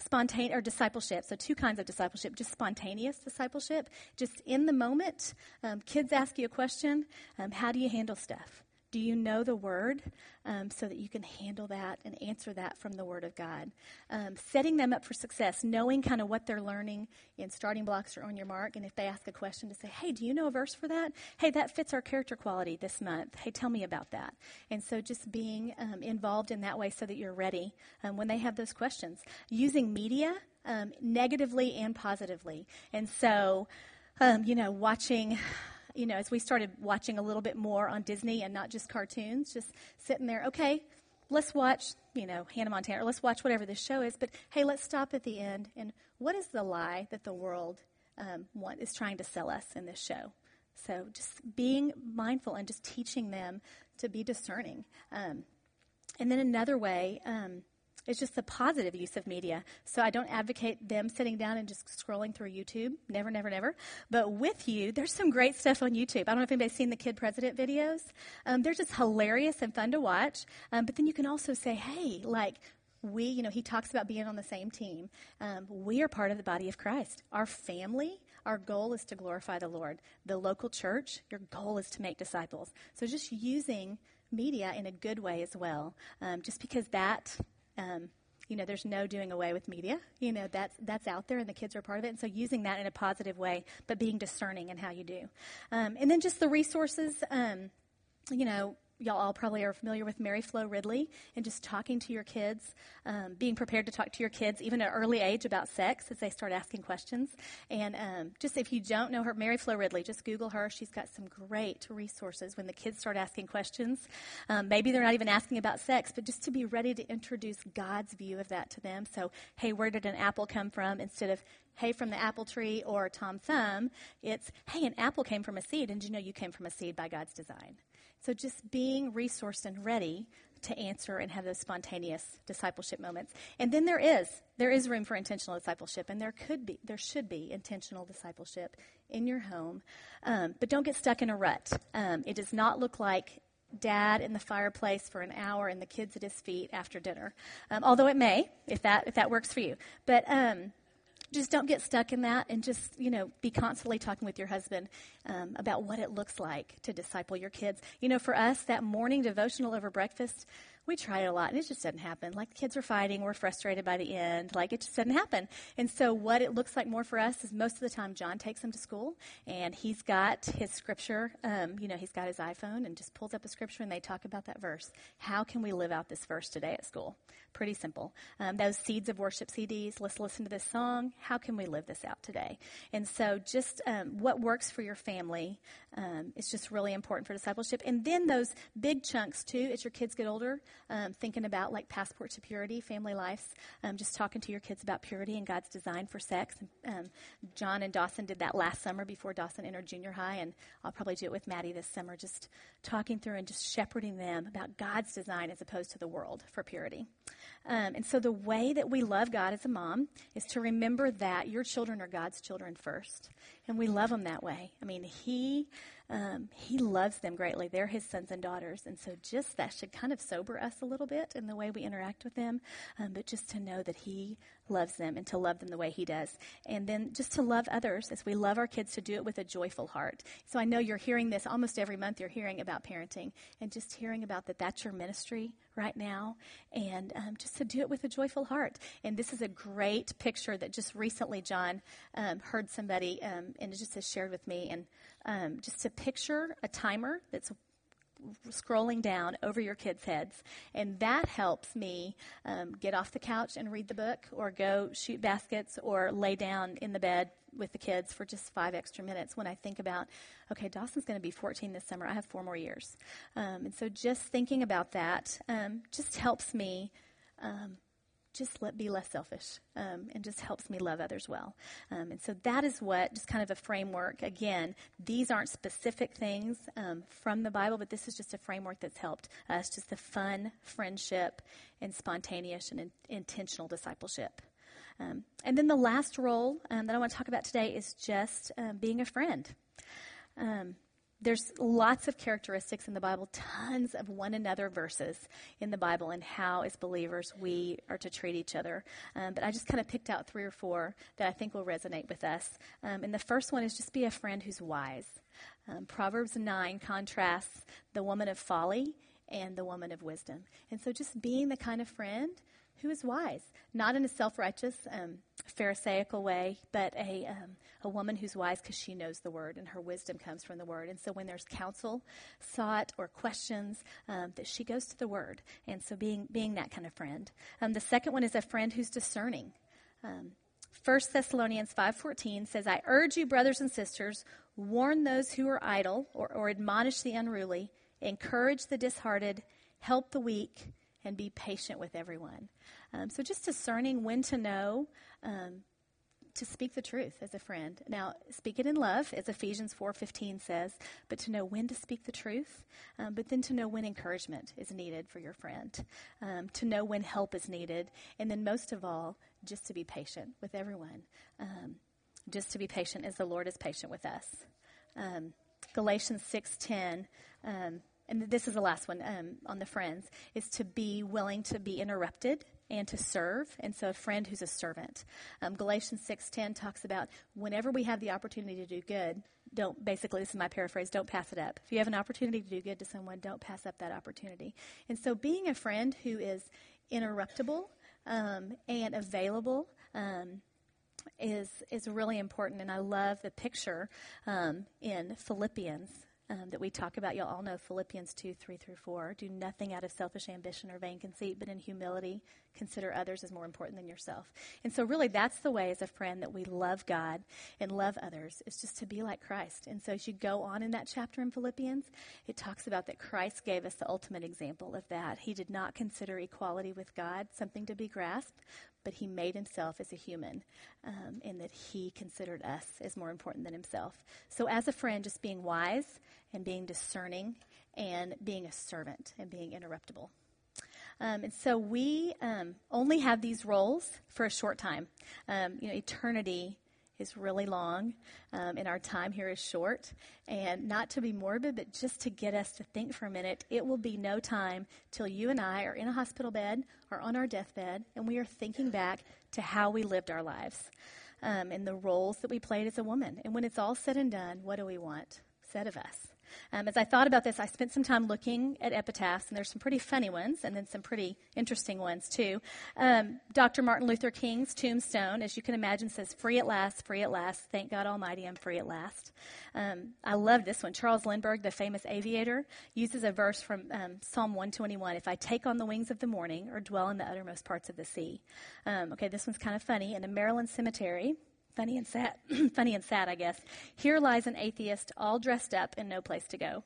B: spontaneous or discipleship. So two kinds of discipleship: just spontaneous discipleship, just in the moment. Um, kids ask you a question: um, How do you handle stuff? Do you know the word um, so that you can handle that and answer that from the word of God? Um, setting them up for success, knowing kind of what they're learning in starting blocks or on your mark. And if they ask a question, to say, hey, do you know a verse for that? Hey, that fits our character quality this month. Hey, tell me about that. And so just being um, involved in that way so that you're ready um, when they have those questions. Using media um, negatively and positively. And so, um, you know, watching you know, as we started watching a little bit more on Disney and not just cartoons, just sitting there, okay, let's watch, you know, Hannah Montana, or let's watch whatever this show is, but hey, let's stop at the end and what is the lie that the world um, want, is trying to sell us in this show? So just being mindful and just teaching them to be discerning. Um, and then another way, um, it's just the positive use of media. So I don't advocate them sitting down and just scrolling through YouTube. Never, never, never. But with you, there's some great stuff on YouTube. I don't know if anybody's seen the Kid President videos. Um, they're just hilarious and fun to watch. Um, but then you can also say, hey, like, we, you know, he talks about being on the same team. Um, we are part of the body of Christ. Our family, our goal is to glorify the Lord. The local church, your goal is to make disciples. So just using media in a good way as well, um, just because that um, you know, there's no doing away with media. You know, that's, that's out there and the kids are part of it. And so using that in a positive way, but being discerning in how you do. Um, and then just the resources, um, you know, y'all all probably are familiar with Mary Flo Ridley and just talking to your kids, um, being prepared to talk to your kids even at an early age about sex as they start asking questions. And um, just if you don't know her, Mary Flo Ridley, just Google her. She's got some great resources when the kids start asking questions. Um, maybe they're not even asking about sex, but just to be ready to introduce God's view of that to them. So, hey, where did an apple come from? Instead of, hey, from the apple tree or Tom Thumb, it's, hey, an apple came from a seed. And you know you came from a seed by God's design? So just being resourced and ready to answer and have those spontaneous discipleship moments. And then there is there is room for intentional discipleship, and there could be there should be intentional discipleship in your home, um, but don't get stuck in a rut. Um, it does not look like dad in the fireplace for an hour and the kids at his feet after dinner. Um, although it may, if that if that works for you. But um, just don't get stuck in that and just, you know, be constantly talking with your husband um, about what it looks like to disciple your kids. You know, for us, that morning devotional over breakfast, we try it a lot and it just doesn't happen. Like the kids are fighting, we're frustrated by the end, like it just doesn't happen. And so what it looks like more for us is most of the time John takes them to school and he's got his scripture, um, you know, he's got his iPhone and just pulls up a scripture and they talk about that verse. How can we live out this verse today at school? Pretty simple. Um, those seeds of worship CDs, let's listen to this song. How can we live this out today? And so just um, what works for your family um, is just really important for discipleship. And then those big chunks too, as your kids get older, um, thinking about like Passport to Purity, Family Lives, um, just talking to your kids about purity and God's design for sex. Um, John and Dawson did that last summer before Dawson entered junior high, and I'll probably do it with Maddie this summer, just talking through and just shepherding them about God's design as opposed to the world for purity. Um, and so the way that we love God as a mom is to remember that your children are God's children first, and we love them that way. I mean, He um, he loves them greatly. They're his sons and daughters. And so just that should kind of sober us a little bit in the way we interact with them. Um, but just to know that he loves them and to love them the way he does. And then just to love others as we love our kids to do it with a joyful heart. So I know you're hearing this almost every month. You're hearing about parenting and just hearing about that that's your ministry right now. And um, just to do it with a joyful heart. And this is a great picture that just recently John um, heard somebody um, and just has shared with me. And um, just to picture a timer that's scrolling down over your kids' heads. And that helps me um, get off the couch and read the book, or go shoot baskets, or lay down in the bed with the kids for just five extra minutes when I think about, okay, Dawson's going to be 14 this summer. I have four more years. Um, and so just thinking about that um, just helps me um, just let be less selfish um, and just helps me love others well. Um, and so that is what just kind of a framework. Again these aren't specific things um, from the bible but this is just a framework that's helped us just the fun friendship and spontaneous and in, intentional discipleship. Um, and then the last role um, that i want to talk about today is just um, being a friend there's lots of characteristics in the Bible, tons of one another verses in the Bible, and how, as believers, we are to treat each other. Um, but I just kind of picked out three or four that I think will resonate with us. Um, and the first one is just be a friend who's wise. Um, Proverbs 9 contrasts the woman of folly and the woman of wisdom. And so just being the kind of friend who is wise, not in a self righteous, um, Pharisaical way, but a, um, a woman who's wise because she knows the word and her wisdom comes from the word. And so when there's counsel sought or questions, um, that she goes to the word. And so being, being that kind of friend. Um, the second one is a friend who's discerning. Um, 1 Thessalonians 5.14 says, I urge you, brothers and sisters, warn those who are idle or, or admonish the unruly, encourage the disheartened, help the weak, and be patient with everyone. Um, so just discerning when to know um, to speak the truth as a friend. Now, speak it in love, as Ephesians 4:15 says, but to know when to speak the truth, um, but then to know when encouragement is needed for your friend, um, to know when help is needed, and then most of all, just to be patient with everyone. Um, just to be patient as the Lord is patient with us. Um, Galatians 6:10 and this is the last one um, on the friends, is to be willing to be interrupted and to serve. And so a friend who's a servant. Um, Galatians 6.10 talks about whenever we have the opportunity to do good, don't, basically, this is my paraphrase, don't pass it up. If you have an opportunity to do good to someone, don't pass up that opportunity. And so being a friend who is interruptible um, and available um, is is really important. And I love the picture um, in Philippians um, that we talk about. You'll all know Philippians 2 3 through 4. Do nothing out of selfish ambition or vain conceit, but in humility, consider others as more important than yourself. And so, really, that's the way as a friend that we love God and love others, is just to be like Christ. And so, as you go on in that chapter in Philippians, it talks about that Christ gave us the ultimate example of that. He did not consider equality with God something to be grasped, but he made himself as a human, um, that he considered us as more important than himself. So, as a friend, just being wise and being discerning and being a servant and being interruptible. Um, and so we um, only have these roles for a short time. Um, you know, eternity is really long, um, and our time here is short. And not to be morbid, but just to get us to think for a minute, it will be no time till you and I are in a hospital bed or on our deathbed, and we are thinking back to how we lived our lives um, and the roles that we played as a woman. And when it's all said and done, what do we want said of us? Um, as I thought about this, I spent some time looking at epitaphs, and there's some pretty funny ones and then some pretty interesting ones, too. Um, Dr. Martin Luther King's tombstone, as you can imagine, says, Free at last, free at last. Thank God Almighty, I'm free at last. Um, I love this one. Charles Lindbergh, the famous aviator, uses a verse from um, Psalm 121 If I take on the wings of the morning or dwell in the uttermost parts of the sea. Um, okay, this one's kind of funny. In a Maryland cemetery, Funny and sad. Funny and sad, I guess. Here lies an atheist, all dressed up and no place to go.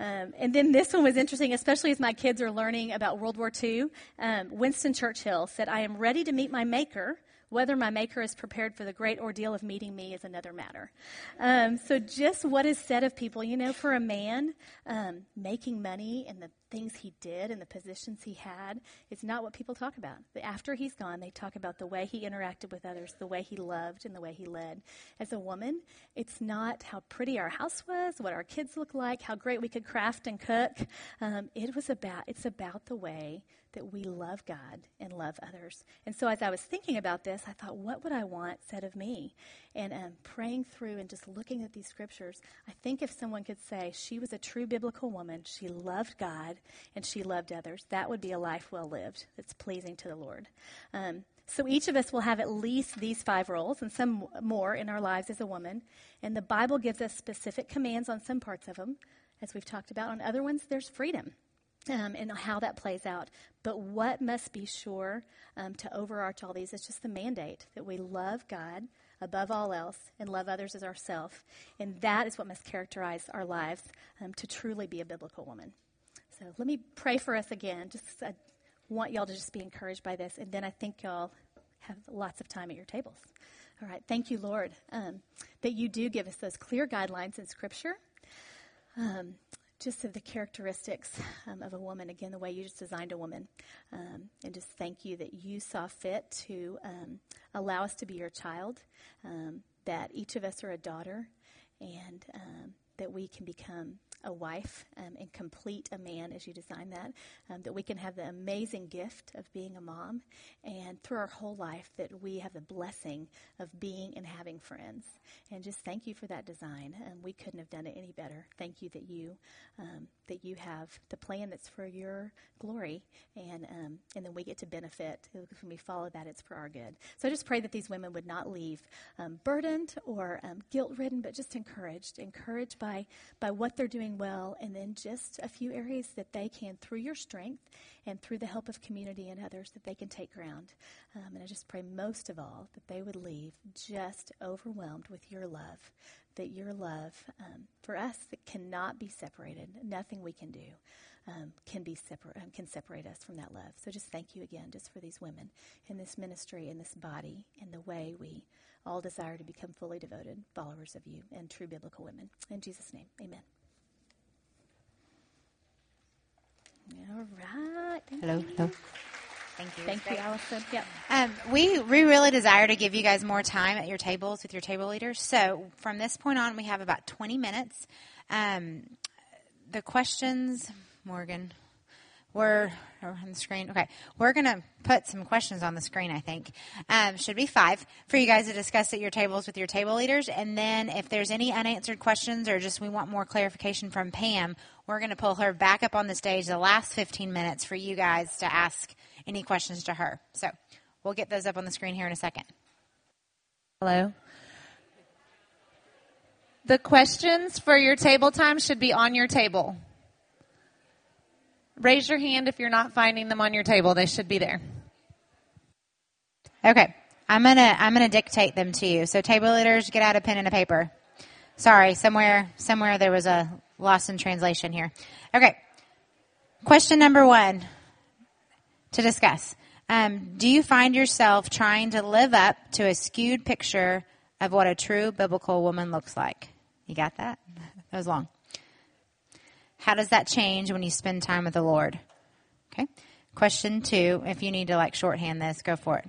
B: Um, and then this one was interesting, especially as my kids are learning about World War II. Um, Winston Churchill said, I am ready to meet my maker. Whether my maker is prepared for the great ordeal of meeting me is another matter. Um, so, just what is said of people, you know, for a man, um, making money and the things he did and the positions he had. It's not what people talk about. After he's gone, they talk about the way he interacted with others, the way he loved, and the way he led. As a woman, it's not how pretty our house was, what our kids looked like, how great we could craft and cook. Um, it was about it's about the way that we love God and love others. And so, as I was thinking about this, I thought, what would I want said of me? And um, praying through and just looking at these scriptures, I think if someone could say she was a true biblical woman, she loved God and she loved others, that would be a life well lived that's pleasing to the Lord. Um, so each of us will have at least these five roles and some more in our lives as a woman. And the Bible gives us specific commands on some parts of them, as we've talked about. On other ones, there's freedom. Um, and how that plays out. But what must be sure um, to overarch all these is just the mandate that we love God above all else and love others as ourselves. And that is what must characterize our lives um, to truly be a biblical woman. So let me pray for us again. Just I want y'all to just be encouraged by this, and then I think y'all have lots of time at your tables. All right, thank you, Lord, um, that you do give us those clear guidelines in Scripture. Um, just of the characteristics um, of a woman, again, the way you just designed a woman. Um, and just thank you that you saw fit to um, allow us to be your child, um, that each of us are a daughter, and um, that we can become a wife um, and complete a man as you design that, um, that we can have the amazing gift of being a mom, and through our whole life that we have the blessing of being and having friends. And just thank you for that design. We couldn't have done it any better. Thank you that you um, that you have the plan that's for your glory, and um, and then we get to benefit when we follow that. It's for our good. So I just pray that these women would not leave um, burdened or guilt ridden, but just encouraged, encouraged by by what they're doing well, and then just a few areas that they can, through your strength and through the help of community and others, that they can take ground. Um, and I just pray most of all that they would leave just overwhelmed with your love, that your love um, for us that cannot be separated, nothing we can do. Um, can be separ- um, can separate us from that love. So just thank you again, just for these women in this ministry, in this body, in the way we all desire to become fully devoted followers of you and true biblical women. In Jesus' name, amen. All right.
C: Thank hello, you. hello. Thank you.
B: Thank you, Allison. Yeah.
C: Um, we we really desire to give you guys more time at your tables with your table leaders. So from this point on, we have about 20 minutes. Um, the questions, Morgan, we're on the screen. Okay, we're gonna put some questions on the screen. I think um, should be five for you guys to discuss at your tables with your table leaders. And then if there's any unanswered questions or just we want more clarification from Pam, we're gonna pull her back up on the stage the last 15 minutes for you guys to ask any questions to her. So we'll get those up on the screen here in a second.
A: Hello. The questions for your table time should be on your table. Raise your hand if you're not finding them on your table. They should be there.
C: Okay. I'm gonna I'm gonna dictate them to you. So table leaders, get out a pen and a paper. Sorry, somewhere somewhere there was a loss in translation here. Okay. Question number one to discuss. Um, do you find yourself trying to live up to a skewed picture of what a true biblical woman looks like? You got that? That was long. How does that change when you spend time with the Lord? Okay. Question two, if you need to like shorthand this, go for it.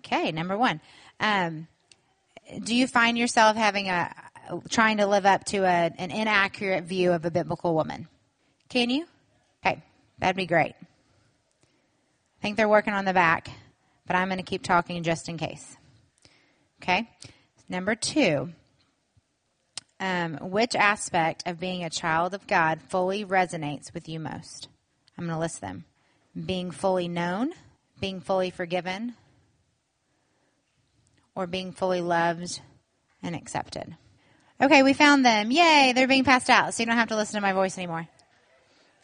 C: Okay, number one. Um, do you find yourself having a trying to live up to a, an inaccurate view of a biblical woman? Can you? Okay, that'd be great. I think they're working on the back, but I'm going to keep talking just in case. Okay. Number two, um, which aspect of being a child of God fully resonates with you most? I'm going to list them being fully known, being fully forgiven, or being fully loved and accepted. Okay, we found them. Yay, they're being passed out, so you don't have to listen to my voice anymore.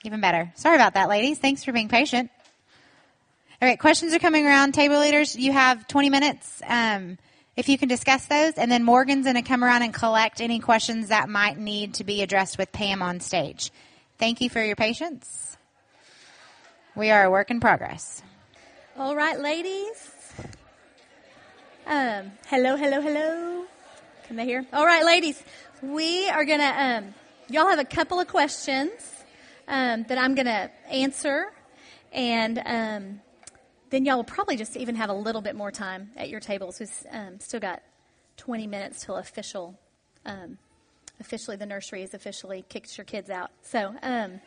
C: Even better. Sorry about that, ladies. Thanks for being patient. All right, questions are coming around. Table leaders, you have 20 minutes. Um, if you can discuss those, and then Morgan's going to come around and collect any questions that might need to be addressed with Pam on stage. Thank you for your patience. We are a work in progress.
B: All right, ladies. Um, hello, hello, hello. Can they hear? All right, ladies. We are gonna. Um, y'all have a couple of questions um, that I'm gonna answer, and um, then y'all will probably just even have a little bit more time at your tables. We've um, still got 20 minutes till official. Um, officially, the nursery is officially kicks your kids out. So, a um,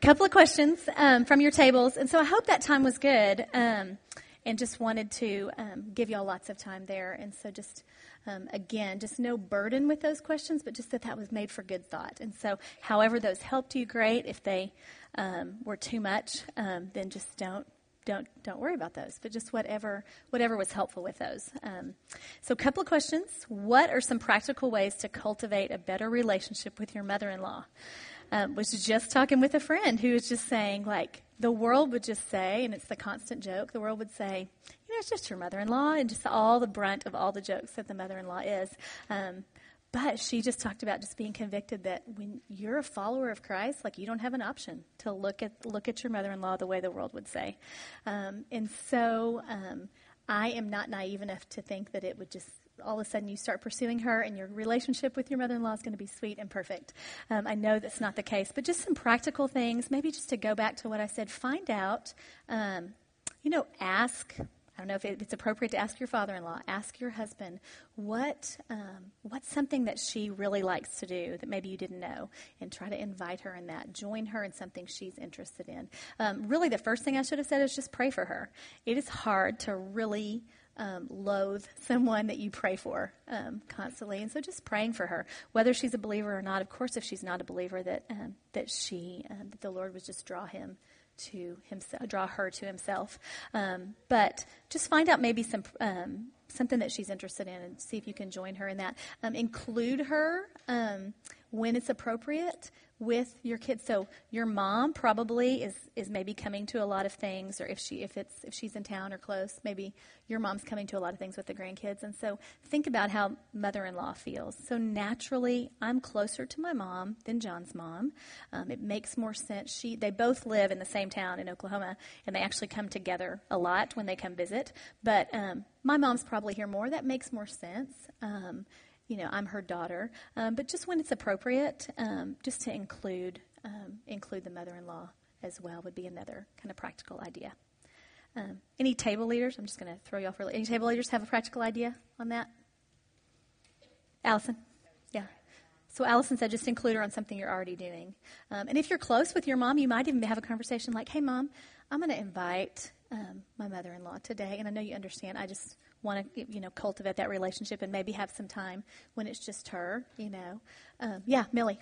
B: couple of questions from your tables, and so I hope that time was good. And just wanted to um, give y'all lots of time there. And so, just um, again, just no burden with those questions, but just that that was made for good thought. And so, however those helped you, great. If they um, were too much, um, then just don't don't don't worry about those. But just whatever whatever was helpful with those. Um, so, a couple of questions: What are some practical ways to cultivate a better relationship with your mother-in-law? Um, was just talking with a friend who was just saying like the world would just say, and it's the constant joke, the world would say, you know, it's just your mother in law, and just all the brunt of all the jokes that the mother in law is. Um, but she just talked about just being convicted that when you're a follower of Christ, like you don't have an option to look at look at your mother-in-law the way the world would say. Um, and so um, I am not naive enough to think that it would just all of a sudden you start pursuing her and your relationship with your mother in law is going to be sweet and perfect. Um, I know that's not the case, but just some practical things, maybe just to go back to what I said, find out, um, you know, ask. I don't know if it's appropriate to ask your father-in-law, ask your husband, what um, what's something that she really likes to do that maybe you didn't know, and try to invite her in that. Join her in something she's interested in. Um, really, the first thing I should have said is just pray for her. It is hard to really um, loathe someone that you pray for um, constantly, and so just praying for her, whether she's a believer or not. Of course, if she's not a believer, that um, that she um, that the Lord would just draw him to himself, draw her to Himself. Um, but just find out maybe some um, something that she's interested in, and see if you can join her in that. include her when it's appropriate with your kids. So your mom probably is is maybe coming to a lot of things, or if she if it's if she's in town or close, maybe your mom's coming to a lot of things with the grandkids. And so think about how mother-in-law feels. So naturally, I'm closer to my mom than John's mom. Um, it makes more sense. She they both live in the same town in Oklahoma, and they actually come together a lot when they come visit. But um, my mom's probably here more. That makes more sense. Um, you know, I'm her daughter. Um, but just when it's appropriate, um, just to include um, include the mother-in-law as well would be another kind of practical idea. Um, any table leaders? I'm just going to throw you off. Really. Any table leaders have a practical idea on that? Allison, yeah. So Allison said, just include her on something you're already doing. Um, and if you're close with your mom, you might even have a conversation like, "Hey, mom, I'm going to invite um, my mother-in-law today, and I know you understand. I just want to, you know, cultivate that relationship and maybe have some time when it's just her, you know. Um, yeah, Millie.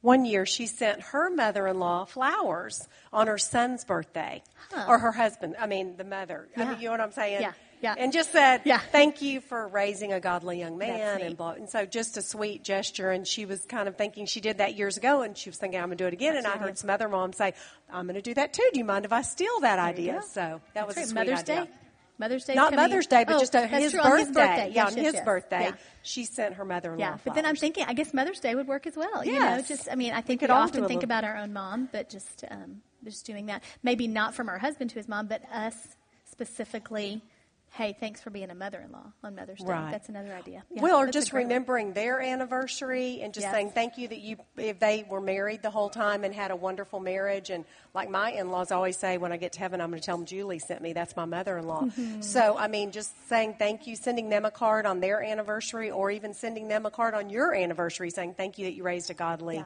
D: One year, she sent her mother-in-law flowers on her son's birthday,
B: huh.
D: or her husband. I mean, the mother.
B: Yeah.
D: I mean, you know what I'm saying?
B: Yeah. Yeah.
D: And just said,
B: yeah.
D: thank you for raising a godly young man.
B: And,
D: blah, and so just a sweet gesture. And she was kind of thinking she did that years ago, and she was thinking, I'm going to do it again.
B: That's
D: and I heard some other moms say, I'm going to do that too. Do you mind if I steal that
B: there
D: idea? So that
B: That's
D: was
B: right.
D: a sweet
B: Mother's
D: idea.
B: Day. Mother's Day.
D: Not Mother's Day, but
B: oh,
D: just a,
B: true,
D: his, birthday.
B: on his birthday.
D: Yeah,
B: Yes,
D: on
B: yes,
D: his
B: yes.
D: birthday,
B: Yeah.
D: she sent her mother-in-law.
B: Yeah, but then I'm thinking, I guess Mother's Day would work as well. You know, just I mean, I think we,
D: all
B: often think
D: little-
B: about our own mom, but just um, just doing that. Maybe not from our husband to his mom, but us specifically. Hey, thanks for being a mother-in-law on Mother's Day.
D: Right.
B: That's another idea. Yeah,
D: well, or just
B: one.
D: remembering their anniversary and just
B: Yes.
D: saying thank you that you, if they were married the whole time and had a wonderful marriage. And like my in-laws always say, when I get to heaven, I'm going to tell them Julie sent me. That's my mother-in-law.
B: Mm-hmm.
D: So, I mean, just saying thank you, sending them a card on their anniversary, or even sending them a card on your anniversary, saying thank you that you raised a godly.
B: Yeah.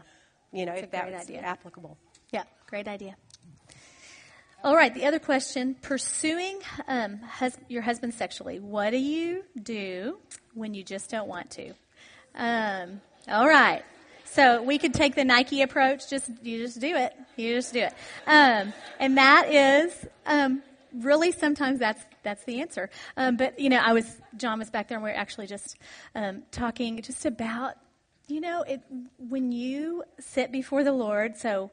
D: You know,
B: That's
D: if that's
B: idea.
D: applicable.
B: Yeah, great idea. All right, the other question pursuing um, hus- your husband sexually. What do you do when you just don't want to? Um, all right. So we could take the Nike approach. Just you just do it. You just do it. Um, and that is um, really sometimes that's that's the answer. Um, but you know, I was John was back there, and we were actually just um, talking just about you know it when you sit before the Lord. So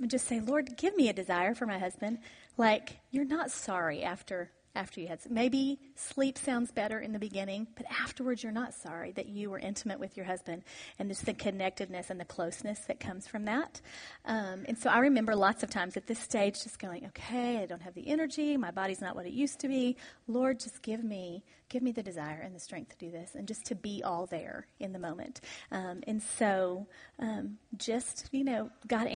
B: um, just say, Lord, give me a desire for my husband. Like you're not sorry after after you had maybe sleep sounds better in the beginning, but afterwards you're not sorry that you were intimate with your husband and just the connectedness and the closeness that comes from that. Um, and so I remember lots of times at this stage just going, okay, I don't have the energy, my body's not what it used to be. Lord, just give me give me the desire and the strength to do this and just to be all there in the moment. Um, and so um, just, you know, God